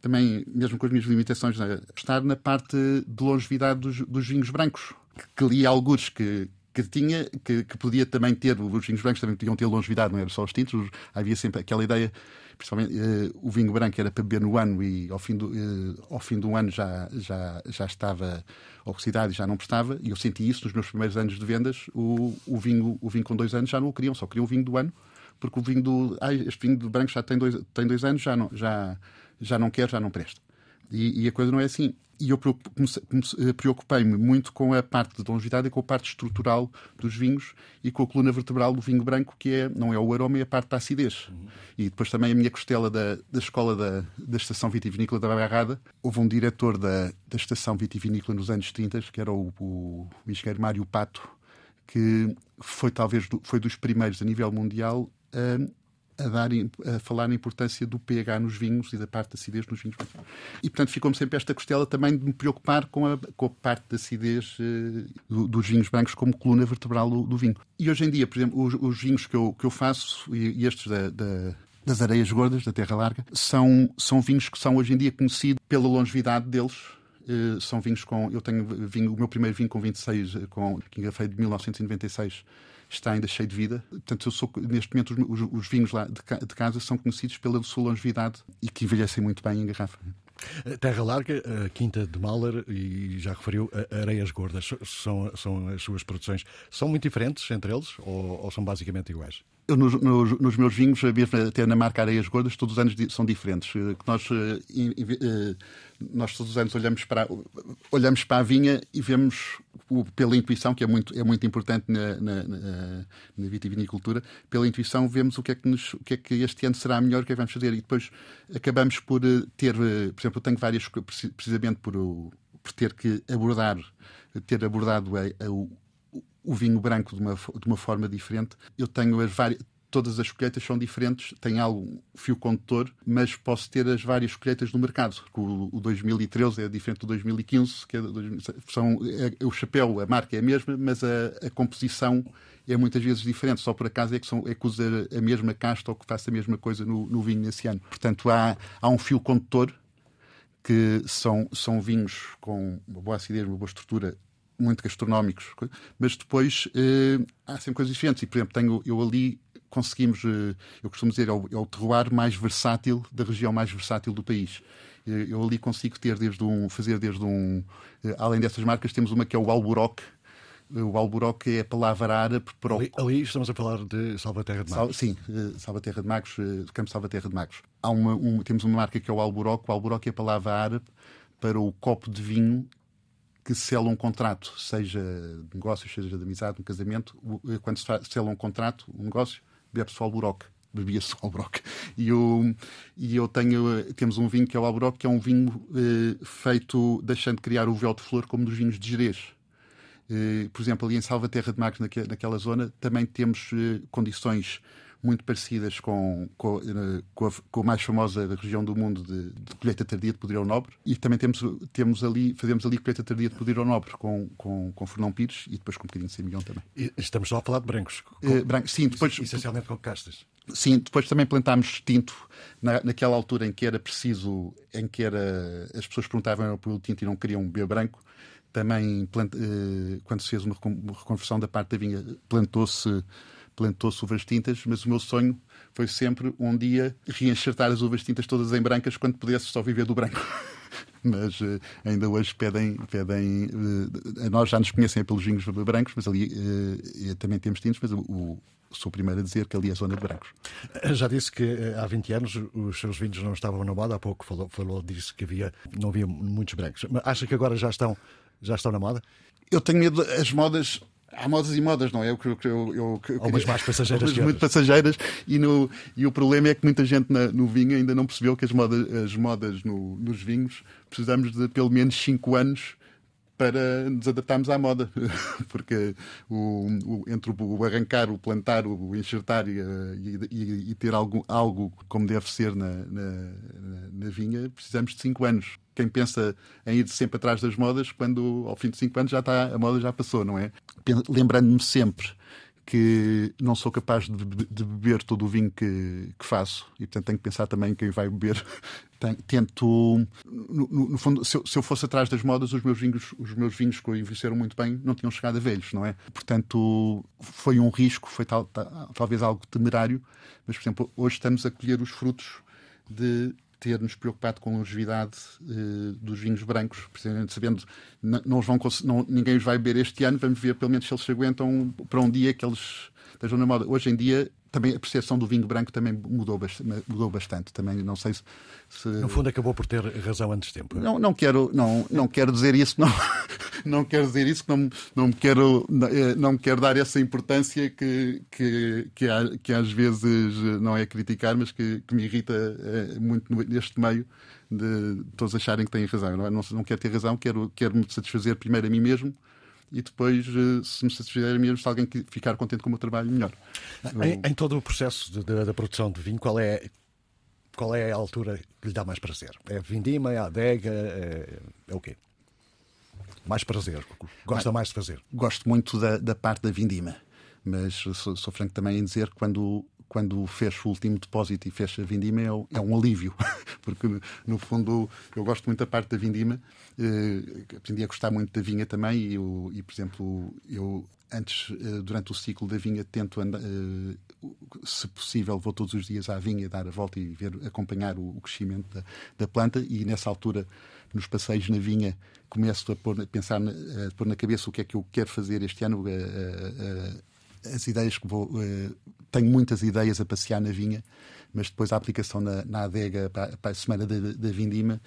também, mesmo com as minhas limitações, apostar na parte de longevidade dos, dos vinhos brancos. Que, que li alguns que, que tinha, que, que, podia também ter, os vinhos brancos também podiam ter longevidade, não era só os tintos, havia sempre aquela ideia, principalmente uh, o vinho branco era para beber no ano e ao fim do, uh, ao fim do ano já, já, já estava oxidado e já não prestava, e eu senti isso nos meus primeiros anos de vendas, o, o, vinho, o vinho com dois anos já não o queriam, só queriam o vinho do ano, porque o vinho do, ah, este vinho do branco já tem dois, tem dois anos, já não, já, já não quer, já não presta. E, e a coisa não é assim e eu eh, preocupei-me muito com a parte de longevidade e com a parte estrutural dos vinhos e com a coluna vertebral do vinho branco, que é, não é o aroma, é a parte da acidez. Uhum. E depois também a minha costela da, da escola da, da Estação Vitivinícola da Barrada. Houve um diretor da, da Estação Vitivinícola nos anos 30, que era o, o, o engenheiro Mário Pato, que foi talvez do, foi dos primeiros a nível mundial a a, dar, a falar na importância do pH nos vinhos e da parte da acidez nos vinhos. E, portanto, ficou-me sempre esta costela também de me preocupar com a, com a parte da acidez uh, do, dos vinhos brancos como coluna vertebral do, do, vinho. E hoje em dia, por exemplo, os, os vinhos que eu, que eu faço, e, e estes da, da das areias gordas, da terra larga, são, são vinhos que são hoje em dia conhecidos pela longevidade deles. Uh, são vinhos com. Eu tenho vinho, o meu primeiro vinho com 26, eh, com, que de 1996 está ainda cheio de vida. Portanto, eu sou, neste momento, os, os, os vinhos lá de, de, casa são conhecidos pela sua longevidade e que envelhecem muito bem em garrafa. Terra Larga, a Quinta de Mahler e já referiu Areias Gordas, são, são as suas produções. São muito diferentes entre eles ou, ou são basicamente iguais? Eu, nos, nos, nos, meus vinhos, mesmo até na marca Areias Gordas, todos os anos são diferentes. Eh, nós, eh, eh, nós todos os anos olhamos para, olhamos para a vinha e vemos pela intuição, que é muito, é muito importante na, na, na, na vitivinicultura, pela intuição vemos o que, é que nos, o que é que este ano será melhor, o que é que vamos fazer. E depois acabamos por ter, por exemplo, eu tenho várias, precisamente por, por ter que abordar, ter abordado a, a, o vinho branco de uma, de uma forma diferente. Eu tenho as várias. Todas as colheitas são diferentes, tem algo fio condutor, mas posso ter as várias colheitas no mercado. O, o 2013 é diferente do 2015, que é, são, é, o chapéu, a marca é a mesma, mas a, a composição é muitas vezes diferente. Só por acaso é que, são, é que usa a mesma casta ou que faça a mesma coisa no, no vinho nesse ano. Portanto, há, há um fio condutor que são, são vinhos com uma boa acidez, uma boa estrutura muito gastronómicos, mas depois eh, há sempre coisas diferentes. E, por exemplo, tenho, eu ali conseguimos, eh, eu costumo dizer, é o, é o terroir mais versátil da região mais versátil do país. Eh, eu ali consigo ter desde um, fazer desde um, eh, além dessas marcas, temos uma que é o Alburoc, o Alburoc é a palavra árabe para ali, ali, estamos a falar de Salvaterra de Magos. Sal, sim, Salvaterra de Magos, do campo Salvaterra de Magos. Há uma, um, temos uma marca que é o Alburoc. O Alburoc é a palavra árabe para o copo de vinho que sela um contrato, seja de negócios, seja de amizade, um casamento, quando se sela um contrato, um negócio, bebe-se o alburoque. Bebia-se o alburoque. E eu, e eu tenho, temos um vinho que é o alburoque, que é um vinho eh, feito deixando de criar o véu de flor como dos vinhos de Jerez. Eh, por exemplo, ali em Salvaterra de Magos, naquela zona, também temos eh, condições muito parecidas com, com, eh, com, a, com, a, mais famosa região do mundo de, de colheita tardia de Poder ao Nobre e também temos, temos ali, fazemos ali colheita tardia de Poder ao Nobre com, com, com Fernão Pires e depois com um bocadinho de Semillon também. E estamos só a falar de brancos? Com, uh, brancos sim, depois... Essencialmente com castas. Sim, depois também plantámos tinto na, naquela altura em que era preciso, em que era, as pessoas perguntavam pelo tinto e não queriam beber branco. Também, plant, uh, quando se fez uma reconversão da parte da vinha, plantou-se plantou-se uvas tintas, mas o meu sonho foi sempre um dia reenxertar as uvas tintas todas em brancas quando pudesse só viver do branco. <laughs> mas uh, ainda hoje pedem, pedem uh, nós já nos conhecem pelos vinhos brancos, mas ali uh, também temos tintos, mas o, o sou o primeiro a dizer que ali é zona de brancos. Já disse que há 20 anos os seus vinhos não estavam na moda, há pouco falou, falou disso que havia, não havia muitos brancos. Mas acha que agora já estão, já estão na moda? Eu tenho medo, as modas há modas e modas, não é? Eu, eu, eu, eu, eu Umas mais passageiras que muito passageiras e, no, e o problema é que muita gente na, no vinho ainda não percebeu que as modas, as modas no, nos vinhos precisamos de pelo menos 5 anos para nos adaptarmos à moda, <laughs> porque o, o, entre o arrancar, o plantar, o enxertar e, e, e ter algo, algo como deve ser na, na, na, vinha, precisamos de 5 anos. Quem pensa em ir sempre atrás das modas, quando ao fim de 5 anos já está, a moda já passou, não é? Lembrando-me sempre que não sou capaz de, de beber todo o vinho que, que, faço e, portanto, tenho que pensar também quem vai beber. <laughs> Tento, no, no fundo, se eu, se eu, fosse atrás das modas, os meus vinhos, os meus vinhos que envelheceram muito bem não tinham chegado a velhos, não é? Portanto, foi um risco, foi tal, tal, talvez algo temerário, mas, por exemplo, hoje estamos a colher os frutos de ter-nos preocupado com a longevidade uh, dos vinhos brancos, precisamente sabendo não, não vão, não, ninguém os vai beber este ano, vamos ver pelo menos se eles se aguentam para um dia que eles estejam na moda. Hoje em dia também a percepção do vinho branco também mudou, mudou bastante. Também não sei se, se, No fundo acabou por ter razão antes de tempo. Não, não quero, não, não quero dizer isso, não, não quero dizer isso, que não, não, me quero, eh, não me quero dar essa importância que, que, que, que às vezes não é criticar, mas que, que me irrita é, muito neste meio de todos acharem que têm razão. Não, não, não quero ter razão, quero, quero me satisfazer primeiro a mim mesmo e depois, eh, se me satisfizer mesmo, se alguém ficar contente com o meu trabalho, melhor. Em, em todo o processo de, de, da produção de vinho, qual é, qual é a altura que lhe dá mais prazer? É a vindima, é a adega, é, é o quê? Mais prazer? Gosta mais de fazer? Gosto muito da, da parte da vindima, mas sou, sou franco também em dizer que quando quando fecho o último depósito e fecho a vindima é, é um alívio, <laughs> porque no fundo eu gosto muito da parte da vindima, eh, aprendi a gostar muito da vinha também e, eu, e por exemplo, eu antes, eh, durante o ciclo da vinha, tento andar, eh, se possível, vou todos os dias à vinha dar a volta e ver, acompanhar o, o crescimento da, da, planta e nessa altura, nos passeios na vinha, começo a, pôr, a pensar, a pôr na cabeça o que é que eu quero fazer este ano, as ideias que vou. Tenho muitas ideias a passear na vinha, mas depois a aplicação na, na adega para, para a semana da, da vindima,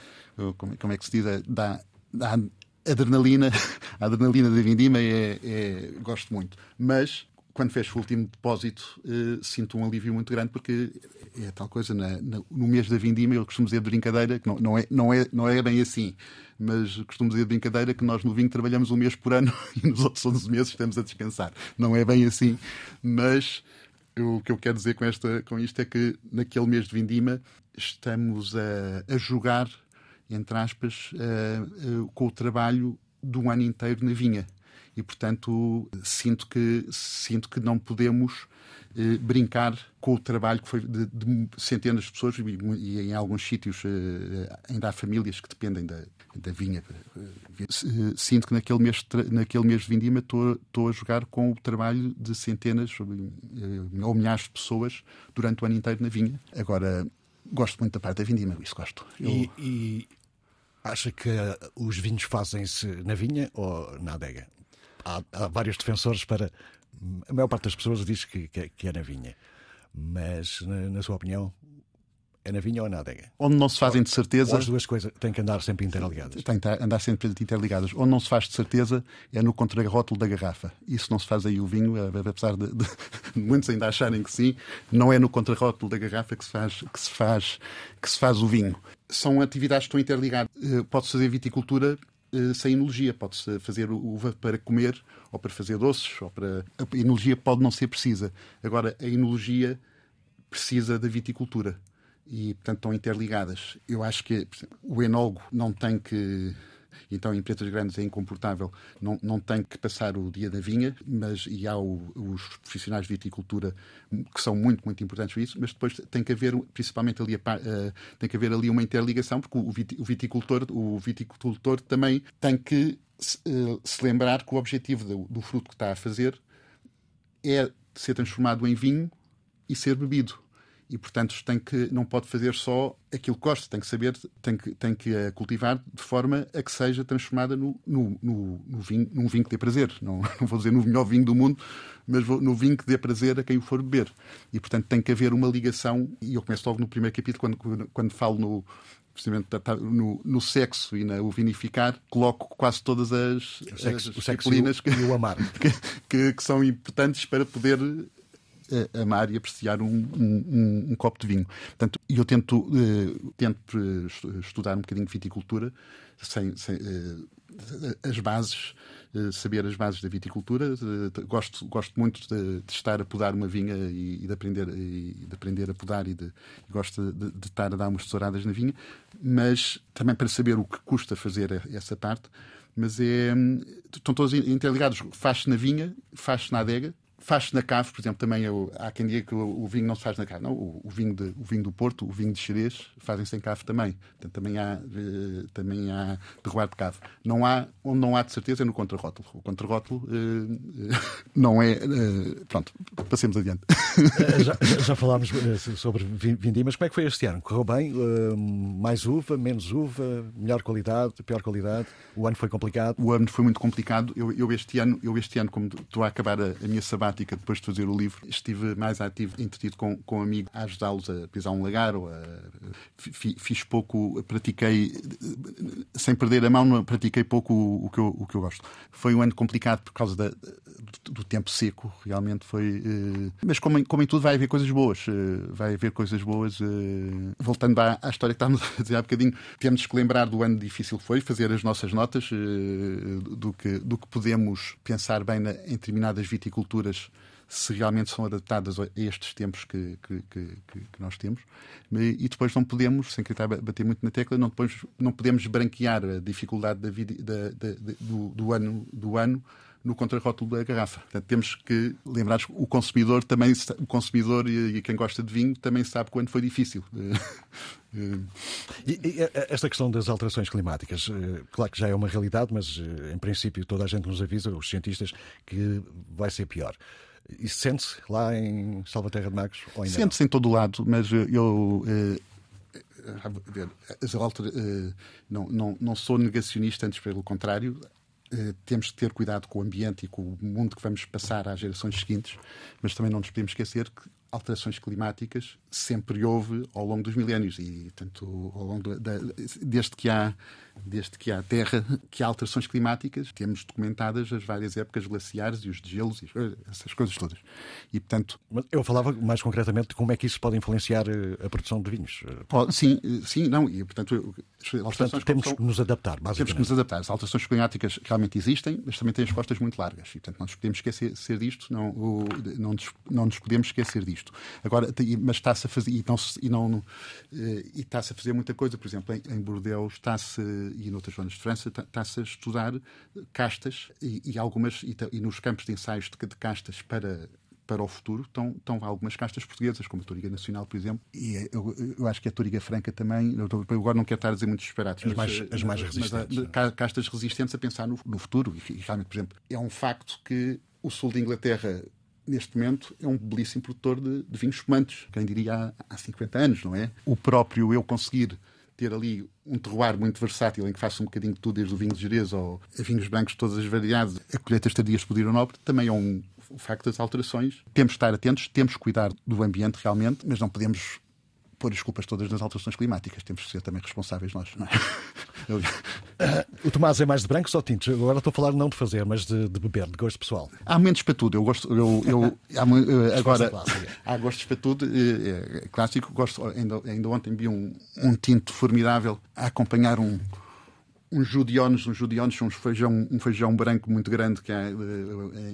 como, como, é que se diz? Dá, dá adrenalina. <laughs> a adrenalina da vindima é, é, gosto muito. Mas quando fecho o último depósito, uh, sinto um alívio muito grande, porque é tal coisa, na, na, no mês da vindima, eu costumo dizer de brincadeira, que não, não, é, não, é, não é bem assim, mas costumo dizer de brincadeira que nós no vinho trabalhamos um mês por ano <laughs> e nos outros 11 meses estamos a descansar. Não é bem assim, mas o que eu quero dizer com, esta, com isto é que naquele mês de vindima estamos a, a jogar, entre aspas, uh, com o trabalho de um ano inteiro na vinha e, portanto, sinto que, sinto que não podemos eh, brincar com o trabalho que foi de, de centenas de pessoas e, e em alguns sítios eh, ainda há famílias que dependem da, da vinha. Eh, sinto que naquele mês, naquele mês de vindima estou a jogar com o trabalho de centenas eh, ou milhares de pessoas durante o ano inteiro na vinha. Agora, gosto muito da parte da vindima, isso gosto. Eu... E, e acha que os vinhos fazem-se na vinha ou na adega? Há, há, vários defensores para. A maior parte das pessoas diz que, que, que é na vinha. Mas, na, na, sua opinião, é na vinha ou na adega? Onde não se fazem de certeza. Ou as duas coisas têm que andar sempre interligadas. Tem que andar sempre interligadas. Onde não se faz de certeza é no contrarrótulo da garrafa. Isso não se faz aí o vinho, apesar de, de, <laughs> muitos ainda acharem que sim, não é no contrarrótulo da garrafa que se faz, que se faz, que se faz o vinho. São atividades que estão interligadas. Eh, pode-se fazer viticultura sem enologia. Pode-se fazer uva para comer ou para fazer doces. Ou para... A enologia pode não ser precisa. Agora, a enologia precisa da viticultura e, portanto, estão interligadas. Eu acho que o enólogo não tem que então, em pretas grandes é incomportável, não, não tem que passar o dia da vinha, mas e há o, os profissionais de viticultura que são muito, muito importantes para isso, mas depois tem que haver, principalmente ali, uh, tem que haver ali uma interligação, porque o, viticultor, o viticultor também tem que uh, se lembrar que o objetivo do, do fruto que está a fazer é ser transformado em vinho e ser bebido. E portanto tem que não pode fazer só aquilo que gosta, tem que saber, tem que, tem que a cultivar de forma a que seja transformada no, no, no, no vinho, num vinho que dê prazer. Não, <laughs> não vou dizer no melhor vinho do mundo, mas no vinho que dê prazer a quem o for beber. E portanto tem que haver uma ligação, e eu começo logo no primeiro capítulo, quando, quando falo no, precisamente no, no, sexo e no vinificar, coloco quase todas as, o sexo, as e, o, que, o amar. Que, <laughs> que, que, são importantes para poder amar e apreciar um, um, um, copo de vinho. Portanto, eu tento, uh, tento estudar um bocadinho de viticultura, sem, sem uh, as bases, uh, saber as bases da viticultura. gosto, gosto muito de, de, estar a podar uma vinha e, e de, aprender, e de aprender a podar e, de, e gosto de, de, estar a dar umas tesouradas na vinha, mas também para saber o que custa fazer essa parte mas é, hum, estão todos interligados. Faz-se na vinha, faz-se na adega, faz-se na cave, por exemplo, também eu, há quem diga que o, o, vinho não se faz na cave. Não, o, o, vinho de, o vinho do Porto, o vinho de Xerez, fazem-se em cave também. Portanto, também há, eh, também há derrubar de cave. Não há, onde não há de certeza é no contrarótulo. O contrarótulo eh, não é. Eh, pronto, passemos adiante. Eh, já, já falámos eh, sobre vindimas. Como é que foi este ano? Correu bem? Uh, mais uva, menos uva, melhor qualidade, pior qualidade? O ano foi complicado? O ano foi muito complicado. Eu, eu este ano, eu este ano, como estou a acabar a, a minha depois de fazer o livro, estive mais ativo, entretido com, com amigos, a ajudá-los a pisar um lagar. Ou a, fiz pouco, pratiquei, sem perder a mão, pratiquei pouco o, o, que eu, o que eu gosto. Foi um ano complicado por causa da, do, do tempo seco, realmente foi. Eh, mas como em, como em tudo, vai haver coisas boas. Eh, vai haver coisas boas. Eh, voltando à, à história que estávamos <laughs> a dizer há bocadinho, temos que lembrar do ano difícil que foi, fazer as nossas notas do, que, do que podemos pensar bem na, em determinadas viticulturas se realmente são adaptadas a estes tempos que, que, que, que, nós temos. E depois não podemos, sem querer bater muito na tecla, não, depois, não podemos branquear a dificuldade da vida, da, da, do, do, ano, do ano no contrarótulo da garrafa. Portanto, temos que lembrar que o consumidor também, o consumidor e, quem gosta de vinho também sabe quando foi difícil. <laughs> E, e, esta questão das alterações climáticas, eh, claro que já é uma realidade, mas eh, em princípio toda a gente nos avisa, os cientistas, que vai ser pior. Isso sente-se lá em Salvaterra de Magos? Sente-se em todo o lado, mas eu. Eh, eh, não, não, não sou negacionista, antes pelo contrário. Eh, temos que ter cuidado com o ambiente e com o mundo que vamos passar às gerações seguintes, mas também não nos podemos esquecer que alterações climáticas sempre houve ao longo dos milénios e, tanto ao longo da, desde que há desde que há Terra, que há alterações climáticas, temos documentadas as várias épocas glaciares e os gelos e essas coisas todas. E, portanto... Mas eu falava mais concretamente de como é que isso pode influenciar eh, a produção de vinhos. sim, sim, não, e portanto... portanto temos que nos adaptar. Temos que nos adaptar. As alterações climáticas realmente existem, mas também têm as costas muito largas. E, portanto, não nos podemos esquecer disto, não, não, nos, não nos podemos esquecer disto. Agora, mas está-se a fazer, e não, e não eh, e está-se a fazer muita coisa, por exemplo, em, em Bordeaux está-se, e noutras zonas de França, está-se a estudar castas e, e algumas, e, e, nos campos de ensaios de, de castas para para o futuro estão, estão algumas castas portuguesas, como a Toriga Nacional, por exemplo, e é, eu, eu acho que a Toriga Franca também, eu, agora não quero estar a dizer muito disparados, as, mas, mais, as mais resistentes. Mas, castas resistentes a pensar no, no futuro, e, e realmente, por exemplo, é um facto que o sul da Inglaterra neste momento, é um belíssimo produtor de, de vinhos espumantes, quem diria há, há 50 anos, não é? O próprio eu conseguir ter ali um terroir muito versátil em que faça um bocadinho de tudo, desde o vinho de Jerez ao vinhos brancos de todas as variedades, a colheita estadia explodir nobre, também é um facto das alterações. Temos de estar atentos, temos que cuidar do ambiente realmente, mas não podemos pôr as culpas todas nas alterações climáticas. Temos que ser também responsáveis nós, não é? <laughs> o Tomás é mais de brancos ou tintos? Agora estou a falar não de fazer, mas de, de beber, de gosto pessoal. Há momentos para tudo. Eu gosto. Eu, eu, há, eh, agora, há gostos para tudo. É, é clássico. Gosto, ainda, ainda ontem vi um, um tinto formidável a acompanhar um uns judiones, uns judiones são um feijão, um feijão branco muito grande, que é,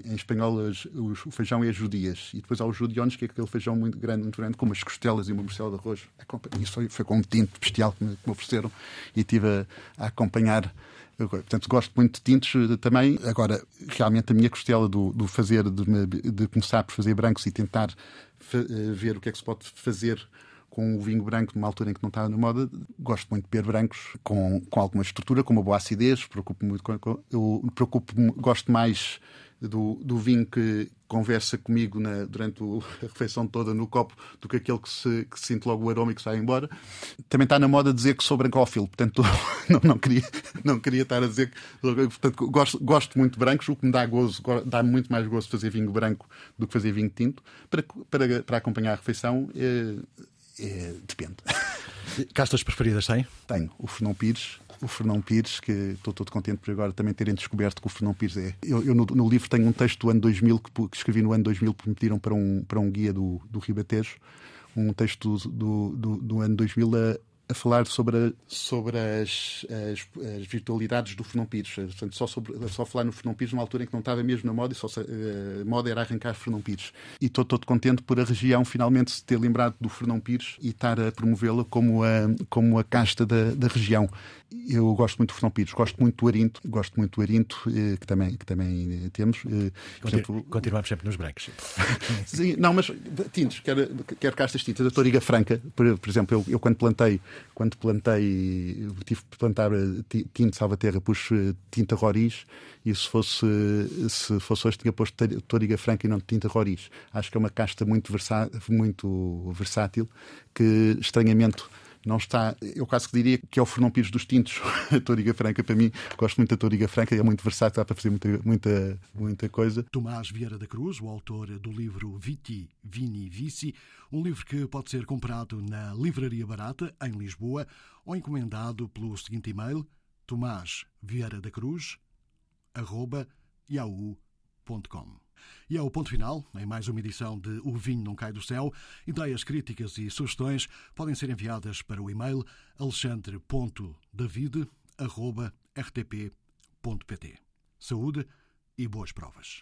em espanhol o feijão é judias, e depois há os judiones, que é aquele feijão muito grande, muito grande, com umas costelas e uma morcela de arroz. Isso foi, foi com um tinto bestial que me, que me ofereceram e estive a, a acompanhar. Portanto, gosto muito de tintos também. Agora, realmente, a minha costela do, do fazer, de, de começar por fazer brancos e tentar ver o que é que se pode fazer com o vinho branco numa altura em que não estava na moda. Gosto muito de beber brancos com, com alguma estrutura, com uma boa acidez. Preocupo muito com, eu preocupo, gosto mais do, do vinho que conversa comigo na, durante o, <laughs> a refeição toda no copo do que aquele que se, que se sente logo o aroma e que sai embora. Também está na moda dizer que sou brancófilo, portanto <laughs> não, não, queria, não queria estar a dizer que. Portanto, gosto, gosto muito de brancos, o que me dá gozo, dá muito mais gozo fazer vinho branco do que fazer vinho tinto. Para, para, para acompanhar a refeição, é, é, depende. <laughs> Castas preferidas tem? Tenho. O Fernão Pires, o Fernão Pires, que estou todo contente por agora também terem descoberto que o Fernão Pires é. Eu, eu no, no, livro tenho um texto do ano 2000 que, que, escrevi no ano 2000 que me pediram para um, para um guia do, do Ribatejo, um texto do, do, do ano 2000 a, a falar sobre, sobre as, as, as, virtualidades do Fernão Pires. Portanto, só, sobre, só falar no Fernão Pires numa altura em que não estava mesmo na moda e só a uh, moda era arrancar Fernão Pires. E estou todo contente por a região finalmente se ter lembrado do Fernão Pires e estar a promovê-la como a, como a casta da, da região. Eu gosto muito do Fernão Pires, gosto muito do Arinto, gosto muito do Arinto, eh, que também, que também temos. Eh, exemplo, Continuamos sempre nos brancos. <laughs> Sim, não, mas tintos, quer, quer castas tintas. A Toriga Franca, por, por exemplo, eu, eu quando plantei quando plantei, tive que plantar eh, tinta salvaterra, pus eh, tinta roriz e se fosse, se fosse hoje tinha posto toriga franca e não tinta roriz. Acho que é uma casta muito, versa, muito versátil que estranhamente não está. Eu quase que diria que é o Fernão Pires dos Tintos, <laughs> a Toriga Franca. Para mim, gosto muito da Toriga Franca, é muito versátil, dá para fazer muita, muita, muita coisa. Tomás Vieira da Cruz, o autor do livro Viti, Vini, Vici, um livro que pode ser comprado na Livraria Barata, em Lisboa, ou encomendado pelo seguinte e-mail: Tomás Vieira da Cruz, arroba yahoo.com. E é o ponto final, em mais uma edição de O Vinho Não Cai do Céu. Ideias, críticas e sugestões podem ser enviadas para o e-mail alexandre.david.rtp.pt. Saúde e boas provas.